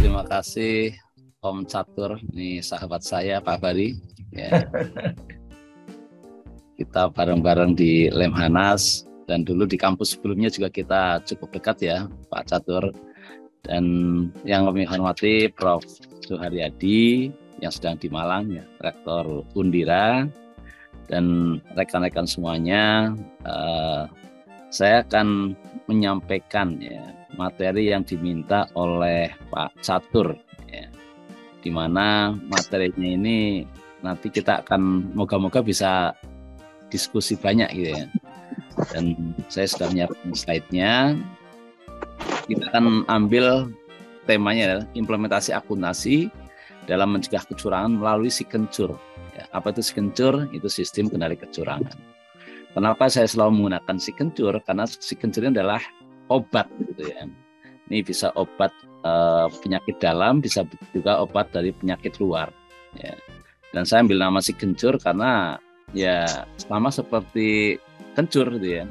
Terima kasih Om Catur, ini sahabat saya Pak Bari. Ya. kita bareng-bareng di Lemhanas dan dulu di kampus sebelumnya juga kita cukup dekat ya Pak Catur dan yang kami hormati Prof. Suharyadi yang sedang di Malang ya Rektor Undira dan rekan-rekan semuanya uh, saya akan menyampaikan ya materi yang diminta oleh Pak Catur ya di mana materinya ini nanti kita akan moga-moga bisa diskusi banyak gitu ya. Dan saya sudah menyiapkan slide-nya. Kita akan ambil temanya adalah implementasi akuntansi dalam mencegah kecurangan melalui si kencur. Ya, apa itu si kencur? Itu sistem kendali kecurangan. Kenapa saya selalu menggunakan si kencur? Karena si kencur ini adalah obat gitu ya. Ini bisa obat e, penyakit dalam, bisa juga obat dari penyakit luar. Ya. Dan saya ambil nama si kencur karena ya sama seperti kencur gitu ya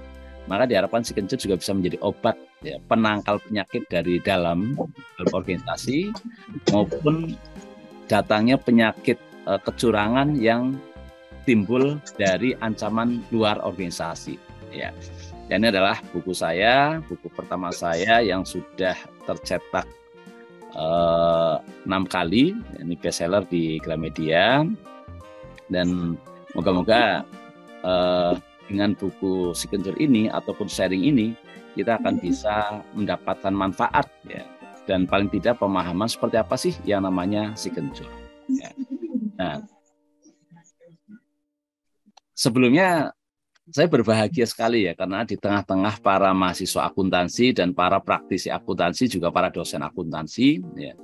maka diharapkan si kencur juga bisa menjadi obat ya, penangkal penyakit dari dalam organisasi maupun datangnya penyakit e, kecurangan yang timbul dari ancaman luar organisasi ya dan ini adalah buku saya buku pertama saya yang sudah tercetak enam kali ini bestseller di Gramedia dan Moga-moga uh, dengan buku Signature ini ataupun sharing ini kita akan bisa mendapatkan manfaat ya dan paling tidak pemahaman seperti apa sih yang namanya Signature. Ya. Nah, sebelumnya saya berbahagia sekali ya karena di tengah-tengah para mahasiswa akuntansi dan para praktisi akuntansi juga para dosen akuntansi ya.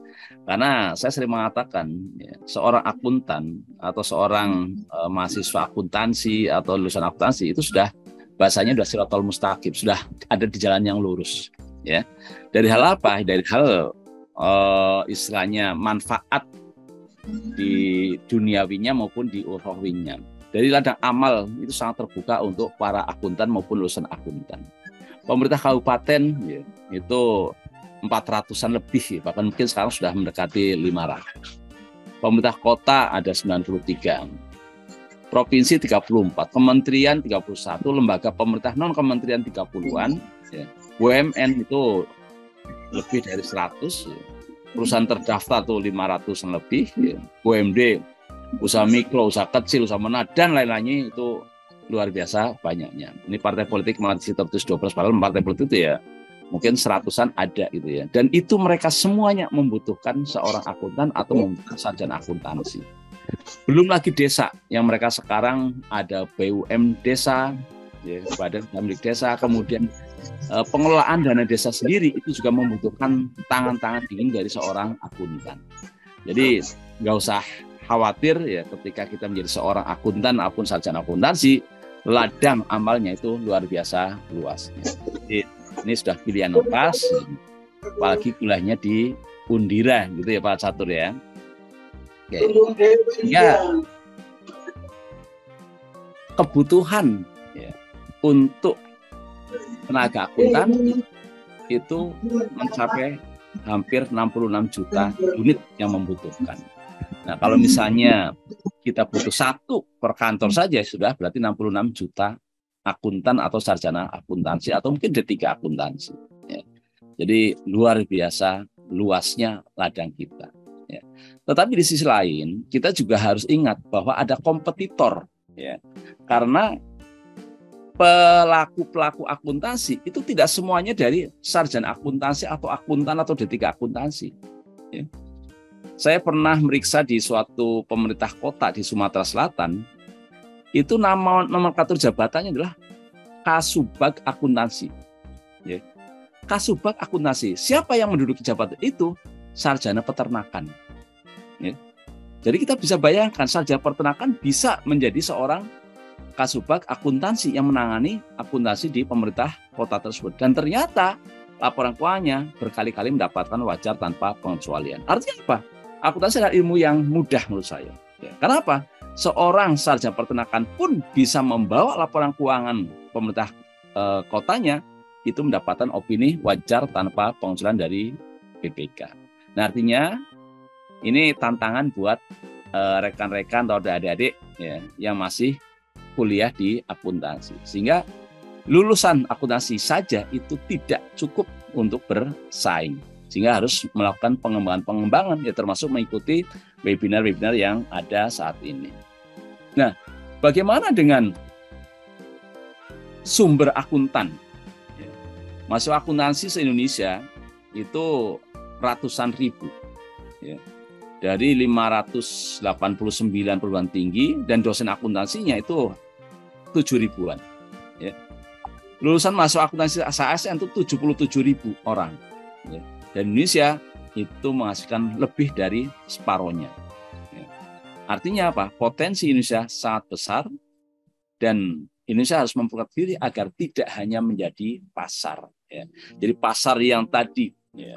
Karena saya sering mengatakan ya, seorang akuntan atau seorang uh, mahasiswa akuntansi atau lulusan akuntansi itu sudah bahasanya sudah sirotol mustaqim sudah ada di jalan yang lurus ya. Dari hal apa? Dari hal uh, istilahnya manfaat di duniawinya maupun di ukhrawinya dari ladang amal itu sangat terbuka untuk para akuntan maupun lulusan akuntan. Pemerintah kabupaten ya, itu 400-an lebih, bahkan mungkin sekarang sudah mendekati 500. Pemerintah kota ada 93. Provinsi 34, kementerian 31, lembaga pemerintah non kementerian 30-an, ya. BUMN itu lebih dari 100, ya. perusahaan terdaftar tuh 500-an lebih, ya. BUMD usaha mikro, usaha kecil, usaha menengah dan lain-lainnya itu luar biasa banyaknya. Ini partai politik masih tertulis 12 padahal partai politik itu ya mungkin seratusan ada gitu ya. Dan itu mereka semuanya membutuhkan seorang akuntan atau membutuhkan sarjana akuntansi. Belum lagi desa yang mereka sekarang ada BUM desa, ya, badan milik desa, kemudian eh, pengelolaan dana desa sendiri itu juga membutuhkan tangan-tangan dingin dari seorang akuntan. Jadi nggak usah khawatir ya ketika kita menjadi seorang akuntan apun sarjana akuntansi ladang amalnya itu luar biasa luasnya. Jadi, ini sudah pilihan pas apalagi kuliahnya di Undira gitu ya Pak Catur ya. Oke. Ya. Kebutuhan ya, untuk tenaga akuntan itu mencapai hampir 66 juta unit yang membutuhkan. Nah, kalau misalnya kita butuh satu per kantor saja sudah berarti 66 juta akuntan atau sarjana akuntansi atau mungkin D3 akuntansi. Ya. Jadi luar biasa luasnya ladang kita. Ya. Tetapi di sisi lain kita juga harus ingat bahwa ada kompetitor, ya. karena pelaku-pelaku akuntansi itu tidak semuanya dari sarjana akuntansi atau akuntan atau D3 akuntansi. Ya saya pernah meriksa di suatu pemerintah kota di Sumatera Selatan, itu nama nomenklatur jabatannya adalah Kasubag Akuntansi. Ya. Kasubag Akuntansi. Siapa yang menduduki jabatan itu? Sarjana peternakan. Ya. Jadi kita bisa bayangkan sarjana peternakan bisa menjadi seorang Kasubag Akuntansi yang menangani akuntansi di pemerintah kota tersebut. Dan ternyata laporan keuangannya berkali-kali mendapatkan wajar tanpa pengecualian. Artinya apa? Akuntansi adalah ilmu yang mudah menurut saya. Ya, kenapa? Seorang sarjana peternakan pun bisa membawa laporan keuangan pemerintah eh, kotanya itu mendapatkan opini wajar tanpa pengusulan dari BPK. Nah artinya ini tantangan buat eh, rekan-rekan atau adik-adik ya, yang masih kuliah di akuntansi. Sehingga lulusan akuntansi saja itu tidak cukup untuk bersaing. Sehingga harus melakukan pengembangan-pengembangan ya termasuk mengikuti webinar-webinar yang ada saat ini. Nah, bagaimana dengan sumber akuntan Masuk akuntansi se-Indonesia itu ratusan ribu. Ya. Dari 589 perguruan tinggi dan dosen akuntansinya itu 7 ribuan. Ya. Lulusan masuk akuntansi ASN itu 77 ribu orang. Ya. Dan Indonesia itu menghasilkan lebih dari separohnya. Ya. Artinya apa? Potensi Indonesia sangat besar dan Indonesia harus memperkuat diri agar tidak hanya menjadi pasar. Ya. Jadi pasar yang tadi ya,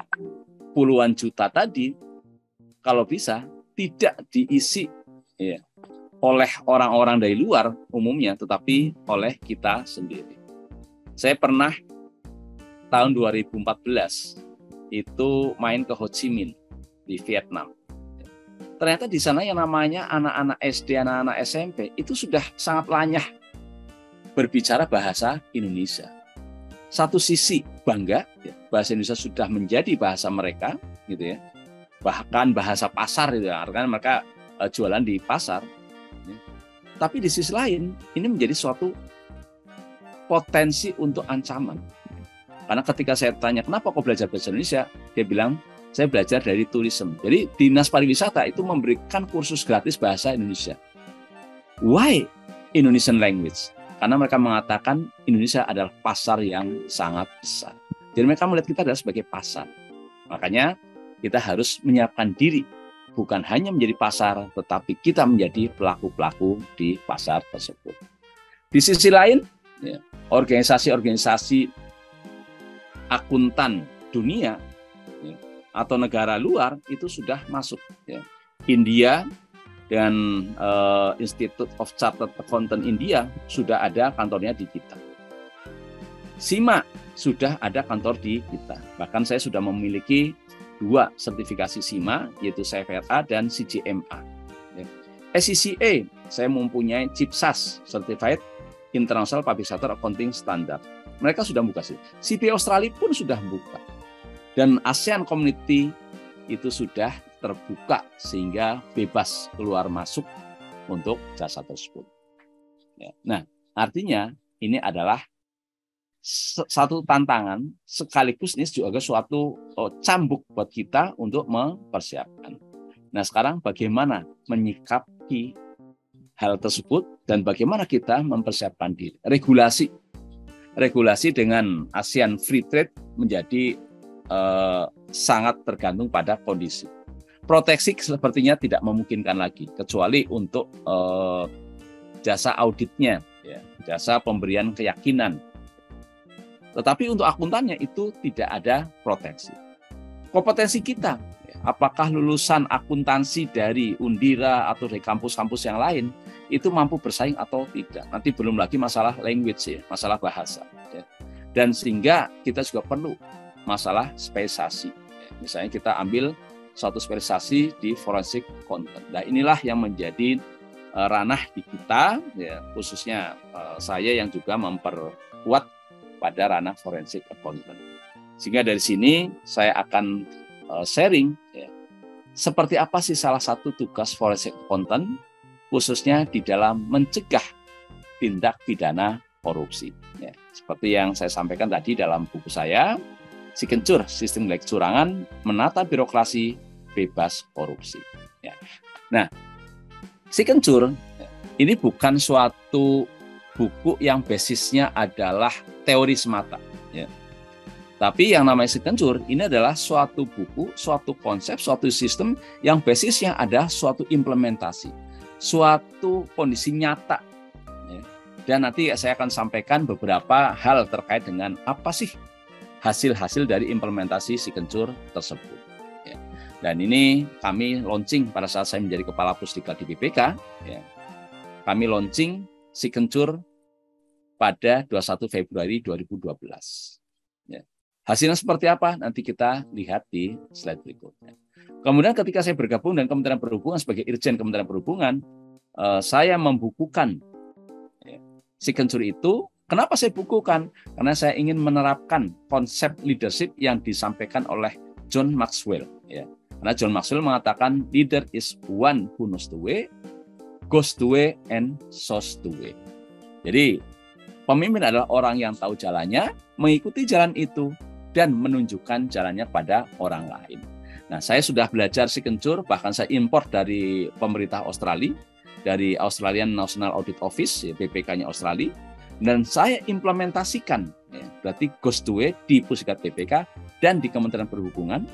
puluhan juta tadi, kalau bisa tidak diisi ya, oleh orang-orang dari luar umumnya, tetapi oleh kita sendiri. Saya pernah tahun 2014 itu main ke Ho Chi Minh di Vietnam. Ternyata di sana yang namanya anak-anak SD, anak-anak SMP itu sudah sangat lanyah berbicara bahasa Indonesia. Satu sisi bangga, ya, bahasa Indonesia sudah menjadi bahasa mereka, gitu ya. Bahkan bahasa pasar itu, karena mereka uh, jualan di pasar. Ya. Tapi di sisi lain, ini menjadi suatu potensi untuk ancaman. Karena ketika saya tanya kenapa kok belajar bahasa Indonesia, dia bilang saya belajar dari turisme. Jadi dinas pariwisata itu memberikan kursus gratis bahasa Indonesia. Why Indonesian language? Karena mereka mengatakan Indonesia adalah pasar yang sangat besar. Jadi mereka melihat kita adalah sebagai pasar. Makanya kita harus menyiapkan diri bukan hanya menjadi pasar, tetapi kita menjadi pelaku-pelaku di pasar tersebut. Di sisi lain, ya, organisasi-organisasi akuntan dunia ya, atau negara luar itu sudah masuk. Ya. India dan uh, Institute of Chartered Accountant India sudah ada kantornya di kita. SIMA sudah ada kantor di kita. Bahkan saya sudah memiliki dua sertifikasi SIMA, yaitu CFRA dan CGMA. Ya. SCCA, saya mempunyai CIPSAS, Certified International Public Sector Accounting Standard. Mereka sudah buka sih. CP Australia pun sudah buka. Dan ASEAN Community itu sudah terbuka sehingga bebas keluar masuk untuk jasa tersebut. Ya. Nah, artinya ini adalah satu tantangan sekaligus ini juga suatu oh, cambuk buat kita untuk mempersiapkan. Nah, sekarang bagaimana menyikapi hal tersebut dan bagaimana kita mempersiapkan diri. Regulasi regulasi dengan ASEAN Free Trade menjadi eh, sangat tergantung pada kondisi proteksi sepertinya tidak memungkinkan lagi kecuali untuk uh, jasa auditnya, ya, jasa pemberian keyakinan. Tetapi untuk akuntannya itu tidak ada proteksi. Kompetensi kita, apakah lulusan akuntansi dari Undira atau dari kampus-kampus yang lain itu mampu bersaing atau tidak? Nanti belum lagi masalah language ya, masalah bahasa. Ya. Dan sehingga kita juga perlu masalah spesialisasi. Ya. Misalnya kita ambil suatu spesialisasi di forensik content. Nah inilah yang menjadi uh, ranah di kita, ya, khususnya uh, saya yang juga memperkuat pada ranah forensik content. Sehingga dari sini saya akan sharing ya, seperti apa sih salah satu tugas forensik content khususnya di dalam mencegah tindak pidana korupsi. Ya, seperti yang saya sampaikan tadi dalam buku saya, Si Kencur, Sistem Curangan, Menata Birokrasi bebas korupsi. Ya. Nah, si kencur ini bukan suatu buku yang basisnya adalah teori semata. Ya. Tapi yang namanya si kencur ini adalah suatu buku, suatu konsep, suatu sistem yang basisnya ada suatu implementasi, suatu kondisi nyata. Ya. Dan nanti saya akan sampaikan beberapa hal terkait dengan apa sih hasil-hasil dari implementasi si kencur tersebut. Dan ini kami launching pada saat saya menjadi kepala pusdiklat di BPK. Ya. Kami launching si kencur pada 21 Februari 2012. Ya. Hasilnya seperti apa? Nanti kita lihat di slide berikutnya. Kemudian ketika saya bergabung dengan Kementerian Perhubungan sebagai Irjen Kementerian Perhubungan, eh, saya membukukan ya, signature itu. Kenapa saya bukukan? Karena saya ingin menerapkan konsep leadership yang disampaikan oleh John Maxwell. Ya. Karena John Maxwell mengatakan leader is one who knows the way, goes the way, and shows the way. Jadi Pemimpin adalah orang yang tahu jalannya, mengikuti jalan itu, dan menunjukkan jalannya pada orang lain. Nah, saya sudah belajar si kencur, bahkan saya import dari pemerintah Australia, dari Australian National Audit Office, ya, BPK-nya Australia, dan saya implementasikan, ya, berarti Ghost Way di Pusikat BPK dan di Kementerian Perhubungan,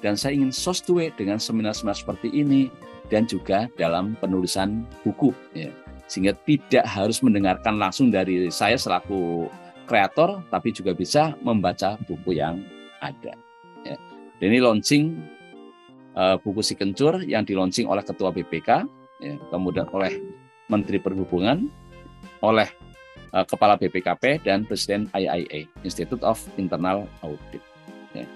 dan saya ingin sos to way dengan seminar-seminar seperti ini, dan juga dalam penulisan buku. Ya sehingga tidak harus mendengarkan langsung dari saya selaku kreator, tapi juga bisa membaca buku yang ada. Ya. Dan ini launching uh, buku si kencur yang dilaunching oleh Ketua BPK, ya, kemudian oleh Menteri Perhubungan, oleh uh, Kepala BPKP dan Presiden IIA, Institute of Internal Audit. Ya.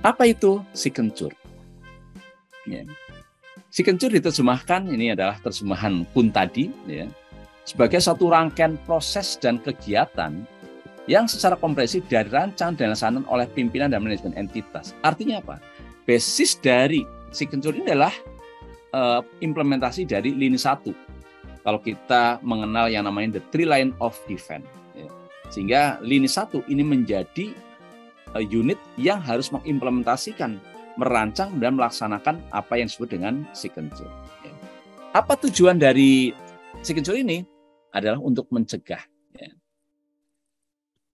Apa itu si kencur? Ya. Si kencur diterjemahkan ini adalah terjemahan pun tadi ya, sebagai satu rangkaian proses dan kegiatan yang secara komprehensif dirancang dan dilaksanakan oleh pimpinan dan manajemen entitas. Artinya apa? Basis dari si kencur ini adalah uh, implementasi dari lini satu. Kalau kita mengenal yang namanya the three line of defense, ya. sehingga lini satu ini menjadi uh, unit yang harus mengimplementasikan merancang dan melaksanakan apa yang disebut dengan signature. Ya. Apa tujuan dari signature ini? Adalah untuk mencegah. Ya.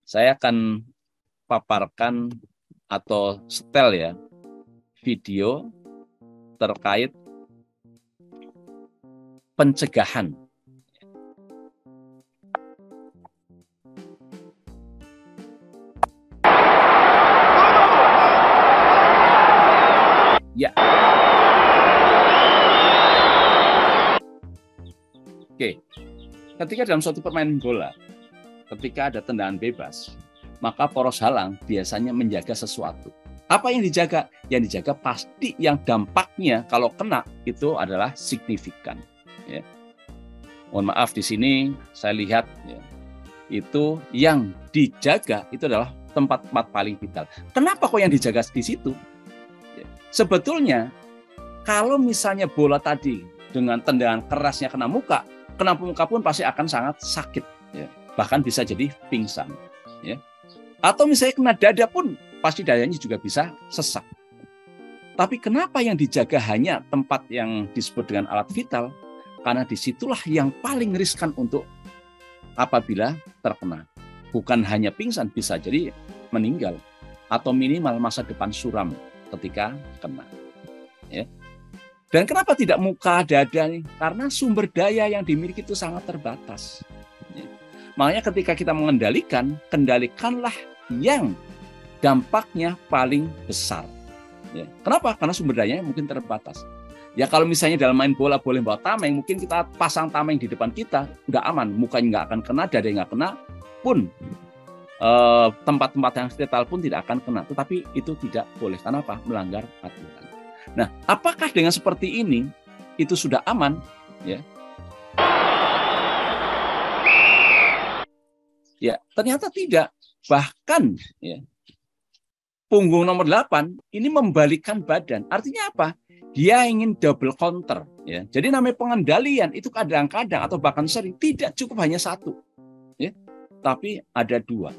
Saya akan paparkan atau setel ya video terkait pencegahan Ya. Oke. Ketika dalam suatu permainan bola, ketika ada tendangan bebas, maka poros halang biasanya menjaga sesuatu. Apa yang dijaga? Yang dijaga pasti yang dampaknya kalau kena itu adalah signifikan. Ya. Mohon maaf di sini saya lihat ya, itu yang dijaga itu adalah tempat-tempat paling vital. Kenapa kok yang dijaga di situ? Sebetulnya kalau misalnya bola tadi dengan tendangan kerasnya kena muka, kena muka pun pasti akan sangat sakit, ya. bahkan bisa jadi pingsan. Ya. Atau misalnya kena dada pun pasti dadanya juga bisa sesak. Tapi kenapa yang dijaga hanya tempat yang disebut dengan alat vital? Karena di situlah yang paling riskan untuk apabila terkena. Bukan hanya pingsan, bisa jadi meninggal. Atau minimal masa depan suram ketika kena. Ya. Dan kenapa tidak muka dada nih? Karena sumber daya yang dimiliki itu sangat terbatas. Ya. Makanya ketika kita mengendalikan, kendalikanlah yang dampaknya paling besar. Ya. Kenapa? Karena sumber dayanya mungkin terbatas. Ya kalau misalnya dalam main bola boleh bawa tameng, mungkin kita pasang tameng di depan kita, udah aman, mukanya nggak akan kena, dada nggak kena, pun Eh, tempat-tempat yang vital pun tidak akan kena. Tetapi itu tidak boleh. Karena apa? Melanggar aturan. Nah, apakah dengan seperti ini itu sudah aman? Ya, ya ternyata tidak. Bahkan ya, punggung nomor 8 ini membalikkan badan. Artinya apa? Dia ingin double counter. Ya. Jadi namanya pengendalian itu kadang-kadang atau bahkan sering tidak cukup hanya satu. Ya. Tapi ada dua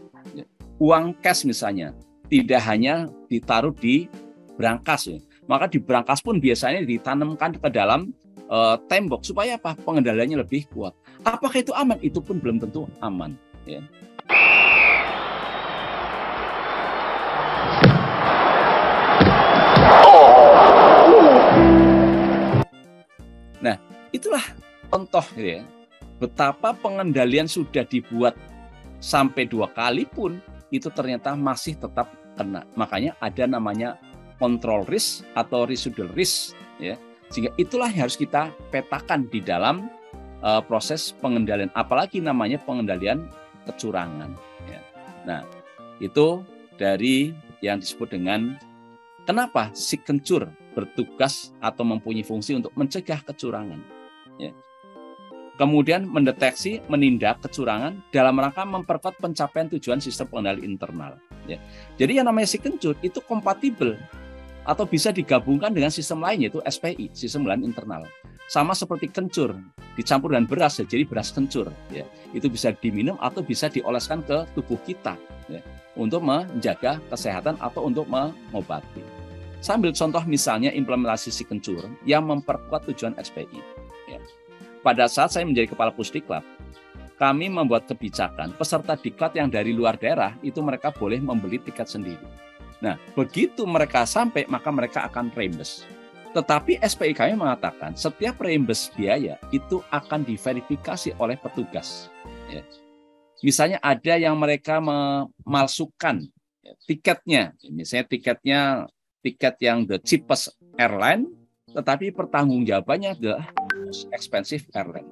uang cash misalnya tidak hanya ditaruh di brankas ya. Maka di brankas pun biasanya ditanamkan ke dalam uh, tembok supaya apa? Pengendaliannya lebih kuat. Apakah itu aman? Itu pun belum tentu aman ya. Nah, itulah contoh ya. Betapa pengendalian sudah dibuat sampai dua kali pun itu ternyata masih tetap kena. Makanya ada namanya control risk atau residual risk ya. Sehingga itulah yang harus kita petakan di dalam uh, proses pengendalian, apalagi namanya pengendalian kecurangan. Ya. Nah, itu dari yang disebut dengan kenapa si kencur bertugas atau mempunyai fungsi untuk mencegah kecurangan. Ya. Kemudian mendeteksi, menindak kecurangan dalam rangka memperkuat pencapaian tujuan sistem pengendali internal. Ya. Jadi yang namanya si kencur itu kompatibel atau bisa digabungkan dengan sistem lain yaitu SPI, sistem pengendalian internal. Sama seperti kencur dicampur dengan beras ya, jadi beras kencur ya. Itu bisa diminum atau bisa dioleskan ke tubuh kita ya, untuk menjaga kesehatan atau untuk mengobati. Sambil contoh misalnya implementasi si kencur yang memperkuat tujuan SPI. Ya. Pada saat saya menjadi kepala pusdiklat, kami membuat kebijakan peserta diklat yang dari luar daerah itu mereka boleh membeli tiket sendiri. Nah, begitu mereka sampai maka mereka akan reimburse. Tetapi SPI kami mengatakan setiap reimburse biaya itu akan diverifikasi oleh petugas. Ya. Misalnya ada yang mereka memalsukan ya, tiketnya, misalnya tiketnya tiket yang the cheapest airline, tetapi pertanggungjawabannya adalah most expensive airline.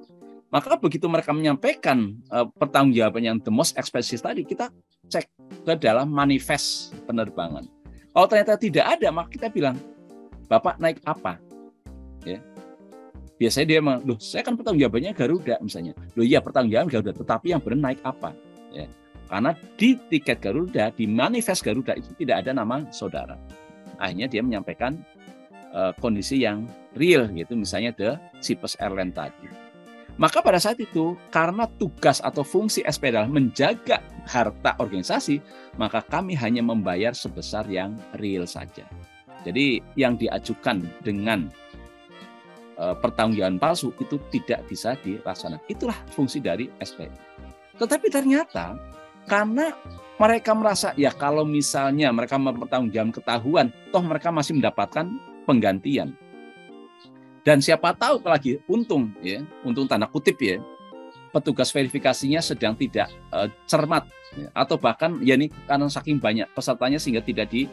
Maka begitu mereka menyampaikan uh, pertanggungjawaban yang the most expensive tadi, kita cek ke dalam manifest penerbangan. Kalau ternyata tidak ada, maka kita bilang, Bapak naik apa? Ya. Biasanya dia memang, loh saya kan pertanggungjawabannya Garuda misalnya. Loh iya pertanggungjawaban Garuda, tetapi yang benar naik apa? Ya. Karena di tiket Garuda, di manifest Garuda itu tidak ada nama saudara akhirnya dia menyampaikan uh, kondisi yang real gitu misalnya the Cyprus Airline tadi. Maka pada saat itu karena tugas atau fungsi SP adalah menjaga harta organisasi, maka kami hanya membayar sebesar yang real saja. Jadi yang diajukan dengan uh, pertanggungjawaban palsu itu tidak bisa dilaksanakan. Itulah fungsi dari SPI. Tetapi ternyata karena mereka merasa ya kalau misalnya mereka mempertanggungjawabkan ketahuan, toh mereka masih mendapatkan penggantian. Dan siapa tahu lagi untung ya, untung tanda kutip ya, petugas verifikasinya sedang tidak uh, cermat ya, atau bahkan ya ini karena saking banyak pesertanya sehingga tidak di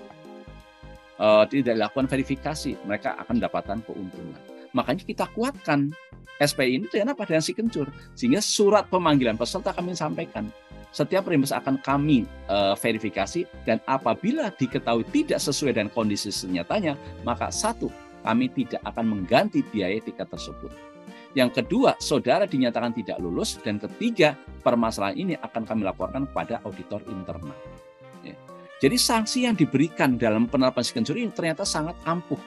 uh, tidak dilakukan verifikasi, mereka akan mendapatkan keuntungan. Makanya kita kuatkan SPI ini dengan apa? Dengan si kencur sehingga surat pemanggilan peserta kami sampaikan. Setiap reimburse akan kami uh, verifikasi dan apabila diketahui tidak sesuai dengan kondisi senyatanya, maka satu, kami tidak akan mengganti biaya tiket tersebut. Yang kedua, saudara dinyatakan tidak lulus dan ketiga, permasalahan ini akan kami laporkan kepada auditor internal. Ya. Jadi sanksi yang diberikan dalam penerapan Sikensuri ini ternyata sangat ampuh.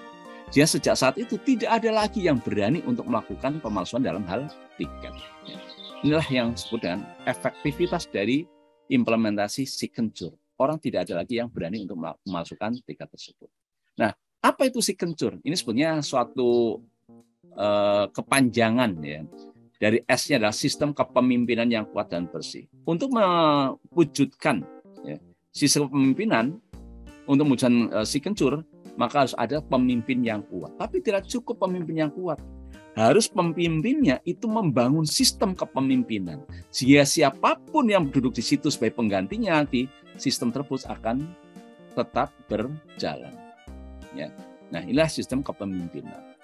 Jadi sejak saat itu tidak ada lagi yang berani untuk melakukan pemalsuan dalam hal tiket. Ya. Inilah yang disebut dengan efektivitas dari implementasi signature. Orang tidak ada lagi yang berani untuk memasukkan tiket tersebut. Apa itu signature? Ini sebenarnya suatu uh, kepanjangan ya. Dari S-nya adalah sistem kepemimpinan yang kuat dan bersih. Untuk mewujudkan ya, sistem kepemimpinan, untuk mewujudkan uh, signature, maka harus ada pemimpin yang kuat. Tapi tidak cukup pemimpin yang kuat harus pemimpinnya itu membangun sistem kepemimpinan. Sehingga siapa pun yang duduk di situ sebagai penggantinya nanti sistem tersebut akan tetap berjalan. Ya. Nah, inilah sistem kepemimpinan.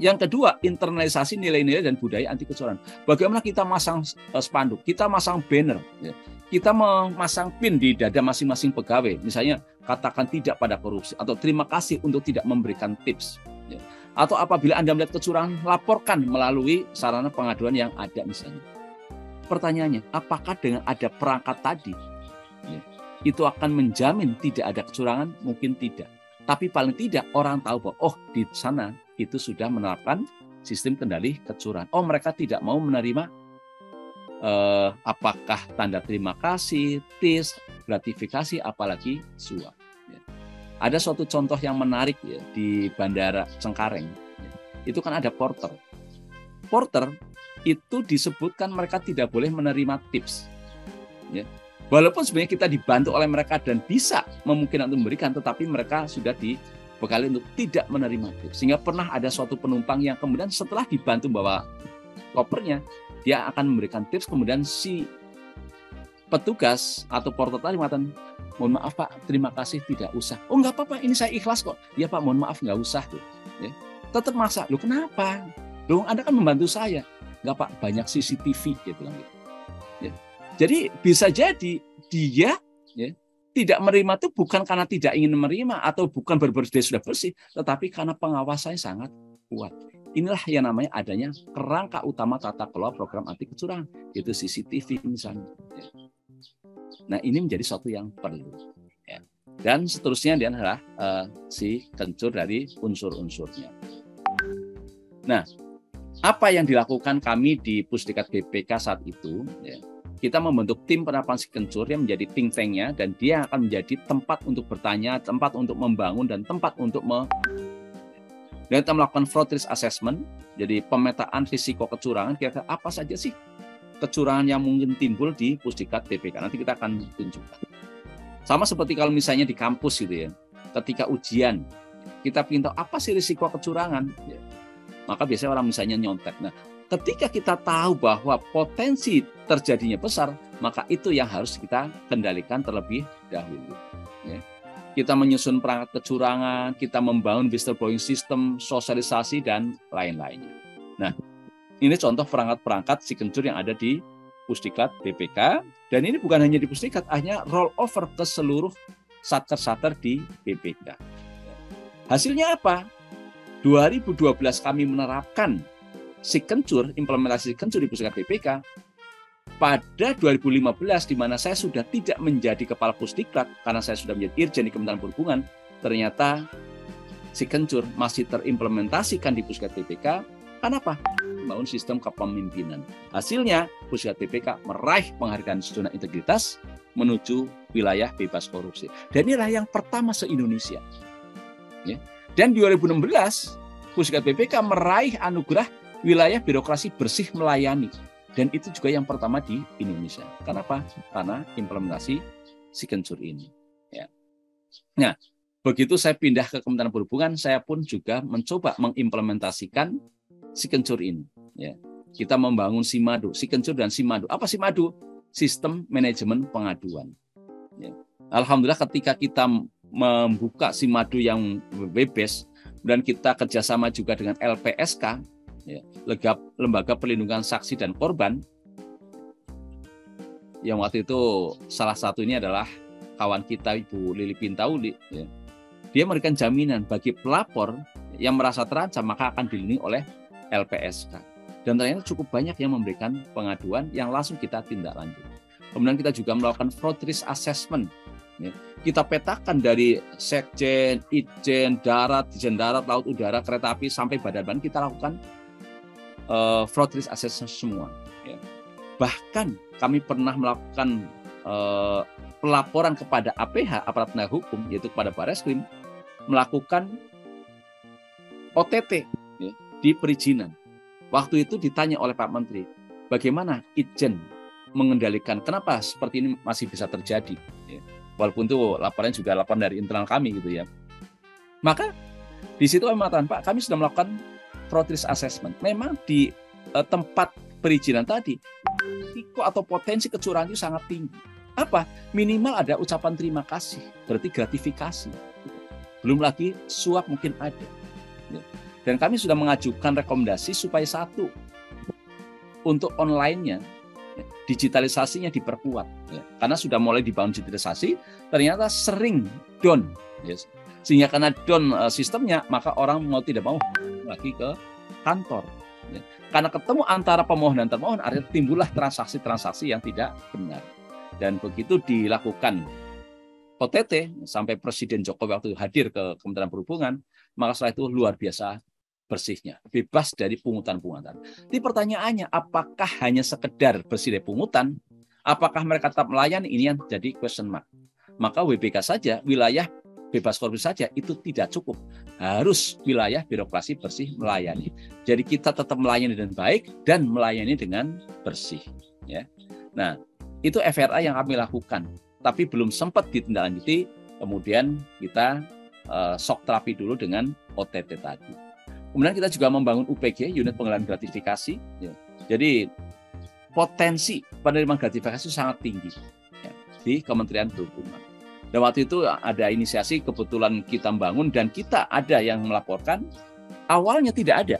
Yang kedua, internalisasi nilai-nilai dan budaya anti kecurangan. Bagaimana kita masang eh, spanduk, kita masang banner, ya. kita memasang pin di dada masing-masing pegawai. Misalnya, katakan tidak pada korupsi atau terima kasih untuk tidak memberikan tips. Ya atau apabila Anda melihat kecurangan, laporkan melalui sarana pengaduan yang ada misalnya. Pertanyaannya, apakah dengan ada perangkat tadi, ya, itu akan menjamin tidak ada kecurangan? Mungkin tidak. Tapi paling tidak orang tahu bahwa, oh di sana itu sudah menerapkan sistem kendali kecurangan. Oh mereka tidak mau menerima eh, apakah tanda terima kasih, tis, gratifikasi, apalagi suap. Ada suatu contoh yang menarik ya di Bandara Cengkareng. Itu kan ada porter. Porter itu disebutkan mereka tidak boleh menerima tips. Ya. Walaupun sebenarnya kita dibantu oleh mereka dan bisa memungkinkan untuk memberikan, tetapi mereka sudah dibekali untuk tidak menerima tips. Sehingga pernah ada suatu penumpang yang kemudian setelah dibantu bawa kopernya, dia akan memberikan tips, kemudian si petugas atau porter tadi mengatakan, mohon maaf Pak, terima kasih tidak usah. Oh nggak apa-apa, ini saya ikhlas kok. Ya Pak, mohon maaf nggak usah tuh. Ya. Tetap maksa. Lu kenapa? Lu Anda kan membantu saya. Enggak Pak, banyak CCTV dia bilang gitu. Ya. Jadi bisa jadi dia ya, tidak menerima itu bukan karena tidak ingin menerima atau bukan berbersih sudah bersih, tetapi karena pengawasannya sangat kuat. Inilah yang namanya adanya kerangka utama tata kelola program anti kecurangan, yaitu CCTV misalnya. Ya. Nah ini menjadi suatu yang perlu. Ya. Dan seterusnya dia adalah uh, si kencur dari unsur-unsurnya. Nah, apa yang dilakukan kami di Pusdikat BPK saat itu? Ya, kita membentuk tim penerapan si kencur yang menjadi think tanknya dan dia akan menjadi tempat untuk bertanya, tempat untuk membangun dan tempat untuk me dan kita melakukan fraud risk assessment, jadi pemetaan risiko kecurangan, kira-kira apa saja sih kecurangan yang mungkin timbul di Pusdikat BPK. Nanti kita akan tunjukkan. Sama seperti kalau misalnya di kampus gitu ya, ketika ujian, kita tahu apa sih risiko kecurangan. Ya. Maka biasanya orang misalnya nyontek. Nah, ketika kita tahu bahwa potensi terjadinya besar, maka itu yang harus kita kendalikan terlebih dahulu. Ya. Kita menyusun perangkat kecurangan, kita membangun whistleblowing system, sosialisasi, dan lain-lainnya. Nah, ini contoh perangkat-perangkat si kencur yang ada di Pusdikat BPK. Dan ini bukan hanya di Pusdikat, hanya roll over ke seluruh satker-satker di BPK. Hasilnya apa? 2012 kami menerapkan si kencur, implementasi si kencur di pusat BPK, pada 2015 di mana saya sudah tidak menjadi kepala pusdiklat karena saya sudah menjadi irjen di Kementerian Perhubungan, ternyata si kencur masih terimplementasikan di pusat BPK. Kenapa? Membangun sistem kepemimpinan. Hasilnya, pusat BPK meraih penghargaan zona integritas menuju wilayah bebas korupsi. Dan inilah yang pertama se-Indonesia. Ya. Dan 2016, Pusat BPK meraih anugerah wilayah birokrasi bersih melayani. Dan itu juga yang pertama di Indonesia. Kenapa? Karena implementasi si kencur ini. Ya. Nah, begitu saya pindah ke Kementerian Perhubungan, saya pun juga mencoba mengimplementasikan si kencur ini. Ya. Kita membangun Simadu, si kencur dan Simadu. Apa Simadu? Sistem manajemen pengaduan. Ya. Alhamdulillah ketika kita membuka Simadu yang bebas dan kita kerjasama juga dengan LPSK, ya, lembaga perlindungan saksi dan korban yang waktu itu salah satu ini adalah kawan kita Ibu Lili Pintauli ya. dia memberikan jaminan bagi pelapor yang merasa terancam maka akan dilindungi oleh LPSK dan ternyata cukup banyak yang memberikan pengaduan yang langsung kita tindak lanjut kemudian kita juga melakukan fraud risk assessment ya. kita petakan dari sekjen, itjen, darat, dijen darat, laut, udara, kereta api sampai badan-badan kita lakukan uh, fraud risk assessment semua. Ya. Bahkan kami pernah melakukan uh, pelaporan kepada APH aparat penegak hukum yaitu kepada Bareskrim melakukan OTT ya, di perizinan. Waktu itu ditanya oleh Pak Menteri, bagaimana Ijen mengendalikan kenapa seperti ini masih bisa terjadi. Ya. Walaupun itu laporannya juga laporan dari internal kami gitu ya. Maka di situ kami mengatakan, Pak, kami sudah melakukan fraud assessment. Memang di uh, tempat perizinan tadi risiko atau potensi kecurangan itu sangat tinggi. Apa? Minimal ada ucapan terima kasih, berarti gratifikasi. Belum lagi suap mungkin ada. Ya. Dan kami sudah mengajukan rekomendasi supaya satu untuk online-nya ya, digitalisasinya diperkuat ya. karena sudah mulai dibangun digitalisasi ternyata sering down sehingga karena down uh, sistemnya maka orang mau tidak mau lagi ke kantor. Ya. Karena ketemu antara pemohon dan termohon, artinya timbullah transaksi-transaksi yang tidak benar. Dan begitu dilakukan OTT sampai Presiden Jokowi waktu hadir ke Kementerian Perhubungan, maka setelah itu luar biasa bersihnya, bebas dari pungutan-pungutan. Di pertanyaannya, apakah hanya sekedar bersih dari pungutan? Apakah mereka tetap melayani? Ini yang jadi question mark. Maka WBK saja wilayah bebas korupsi saja itu tidak cukup. Harus wilayah birokrasi bersih melayani. Jadi kita tetap melayani dengan baik dan melayani dengan bersih. Ya. Nah, itu FRA yang kami lakukan. Tapi belum sempat ditindaklanjuti. Kemudian kita uh, shock terapi dulu dengan OTT tadi. Kemudian kita juga membangun UPG, unit pengelolaan gratifikasi. Ya. Jadi potensi penerimaan gratifikasi sangat tinggi ya, di Kementerian Perhubungan. Dan waktu itu ada inisiasi kebetulan kita bangun dan kita ada yang melaporkan awalnya tidak ada.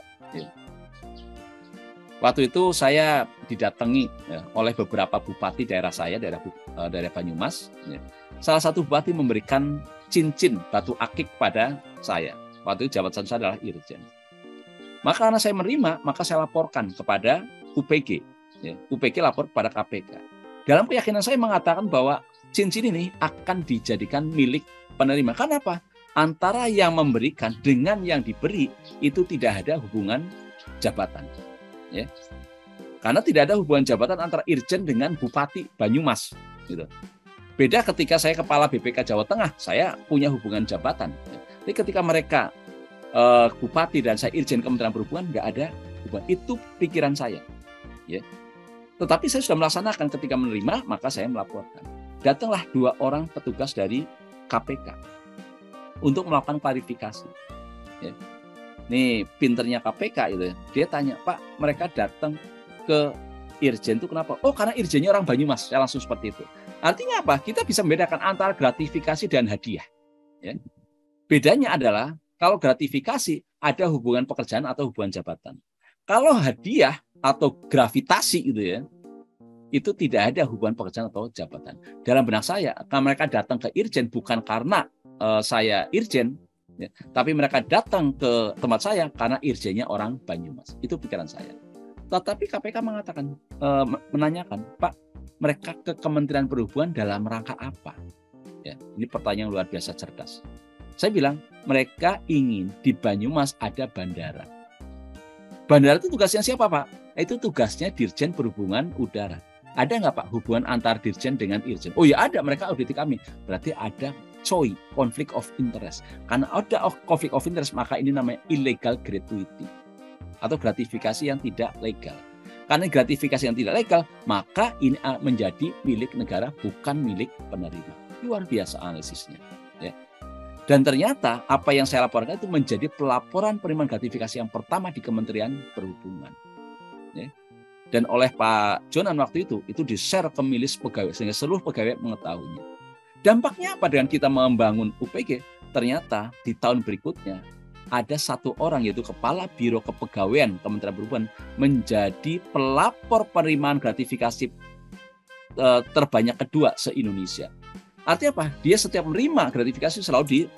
Waktu itu saya didatangi ya, oleh beberapa bupati daerah saya, daerah uh, daerah Banyumas. Ya. Salah satu bupati memberikan cincin batu akik pada saya. Waktu itu jabatan saya adalah irjen. Maka karena saya menerima, maka saya laporkan kepada UPG. Ya, UPG lapor kepada KPK. Dalam keyakinan saya mengatakan bahwa cincin ini akan dijadikan milik penerima. Kenapa? Antara yang memberikan dengan yang diberi itu tidak ada hubungan jabatan ya. Karena tidak ada hubungan jabatan antara Irjen dengan Bupati Banyumas gitu. Beda ketika saya kepala BPK Jawa Tengah, saya punya hubungan jabatan. Tapi ketika mereka uh, bupati dan saya Irjen Kementerian Perhubungan nggak ada hubungan. Itu pikiran saya. Ya. Tetapi saya sudah melaksanakan ketika menerima, maka saya melaporkan. Datanglah dua orang petugas dari KPK untuk melakukan klarifikasi. Ya. Nih pinternya KPK itu, dia tanya Pak, mereka datang ke Irjen itu kenapa? Oh karena Irjennya orang Banyumas, saya langsung seperti itu. Artinya apa? Kita bisa membedakan antara gratifikasi dan hadiah. Ya. Bedanya adalah kalau gratifikasi ada hubungan pekerjaan atau hubungan jabatan. Kalau hadiah atau gravitasi itu ya, itu tidak ada hubungan pekerjaan atau jabatan. Dalam benak saya, mereka datang ke Irjen bukan karena uh, saya Irjen, Ya. Tapi mereka datang ke tempat saya karena irjennya orang Banyumas. Itu pikiran saya. Tetapi KPK mengatakan, e, menanyakan, Pak, mereka ke Kementerian Perhubungan dalam rangka apa? Ya, ini pertanyaan luar biasa cerdas. Saya bilang, mereka ingin di Banyumas ada bandara. Bandara itu tugasnya siapa, Pak? Itu tugasnya Dirjen Perhubungan Udara. Ada nggak Pak hubungan antar Dirjen dengan Irjen? Oh ya ada, mereka audit kami. Berarti ada COI, konflik of interest. Karena ada konflik of interest, maka ini namanya illegal gratuity atau gratifikasi yang tidak legal. Karena gratifikasi yang tidak legal, maka ini menjadi milik negara, bukan milik penerima. Luar biasa analisisnya. Ya. Dan ternyata apa yang saya laporkan itu menjadi pelaporan penerimaan gratifikasi yang pertama di Kementerian Perhubungan. Dan oleh Pak Jonan waktu itu, itu di-share ke milis pegawai, sehingga seluruh pegawai mengetahuinya. Dampaknya apa dengan kita membangun UPG? Ternyata di tahun berikutnya ada satu orang yaitu Kepala Biro Kepegawaian Kementerian Perhubungan menjadi pelapor penerimaan gratifikasi eh, terbanyak kedua se-Indonesia. Artinya apa? Dia setiap menerima gratifikasi selalu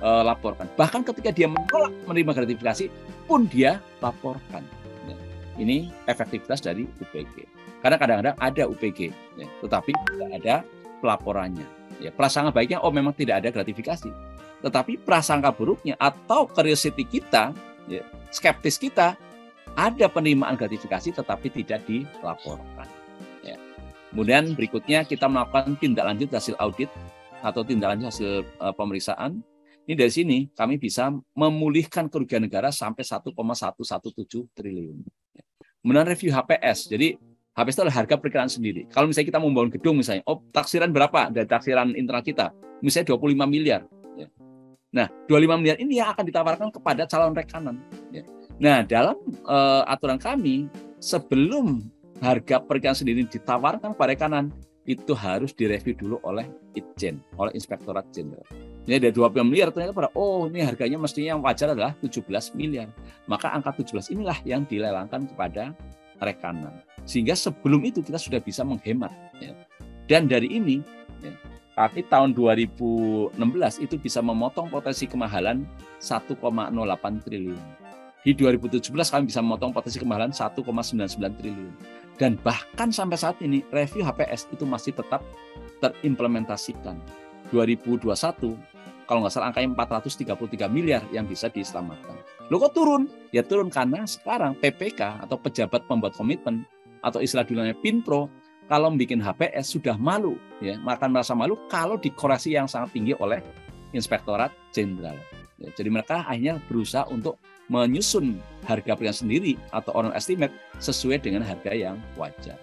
dilaporkan. Bahkan ketika dia menolak menerima gratifikasi pun dia laporkan. Ini efektivitas dari UPG. Karena kadang-kadang ada UPG, ya, tetapi tidak ada pelaporannya. Ya, prasangka baiknya oh memang tidak ada gratifikasi. Tetapi prasangka buruknya atau curiosity kita, ya, skeptis kita ada penerimaan gratifikasi tetapi tidak dilaporkan. Ya. Kemudian berikutnya kita melakukan tindak lanjut hasil audit atau tindak lanjut hasil uh, pemeriksaan. Ini dari sini kami bisa memulihkan kerugian negara sampai 1,117 triliun. Kemudian review HPS. Jadi HPS itu adalah harga perkiraan sendiri. Kalau misalnya kita membangun gedung misalnya, oh taksiran berapa dari taksiran internal kita? Misalnya 25 miliar. Ya. Nah, 25 miliar ini yang akan ditawarkan kepada calon rekanan. Ya. Nah, dalam uh, aturan kami, sebelum harga perkiraan sendiri ditawarkan kepada rekanan, itu harus direview dulu oleh Itjen, oleh Inspektorat Jenderal. Ini ada 25 miliar, ternyata pada, oh ini harganya mestinya yang wajar adalah 17 miliar. Maka angka 17 inilah yang dilelangkan kepada rekanan. Sehingga sebelum itu kita sudah bisa menghemat. Ya. Dan dari ini, ya, kami tahun 2016 itu bisa memotong potensi kemahalan 1,08 triliun. Di 2017 kami bisa memotong potensi kemahalan 1,99 triliun. Dan bahkan sampai saat ini review HPS itu masih tetap terimplementasikan. 2021 kalau nggak salah angkanya 433 miliar yang bisa diselamatkan. Lo kok turun? Ya turun karena sekarang PPK atau pejabat pembuat komitmen atau istilah dulunya Pinpro kalau bikin HPS sudah malu ya akan merasa malu kalau dikoreksi yang sangat tinggi oleh Inspektorat Jenderal. Ya, jadi mereka akhirnya berusaha untuk menyusun harga pilihan sendiri atau on estimate sesuai dengan harga yang wajar.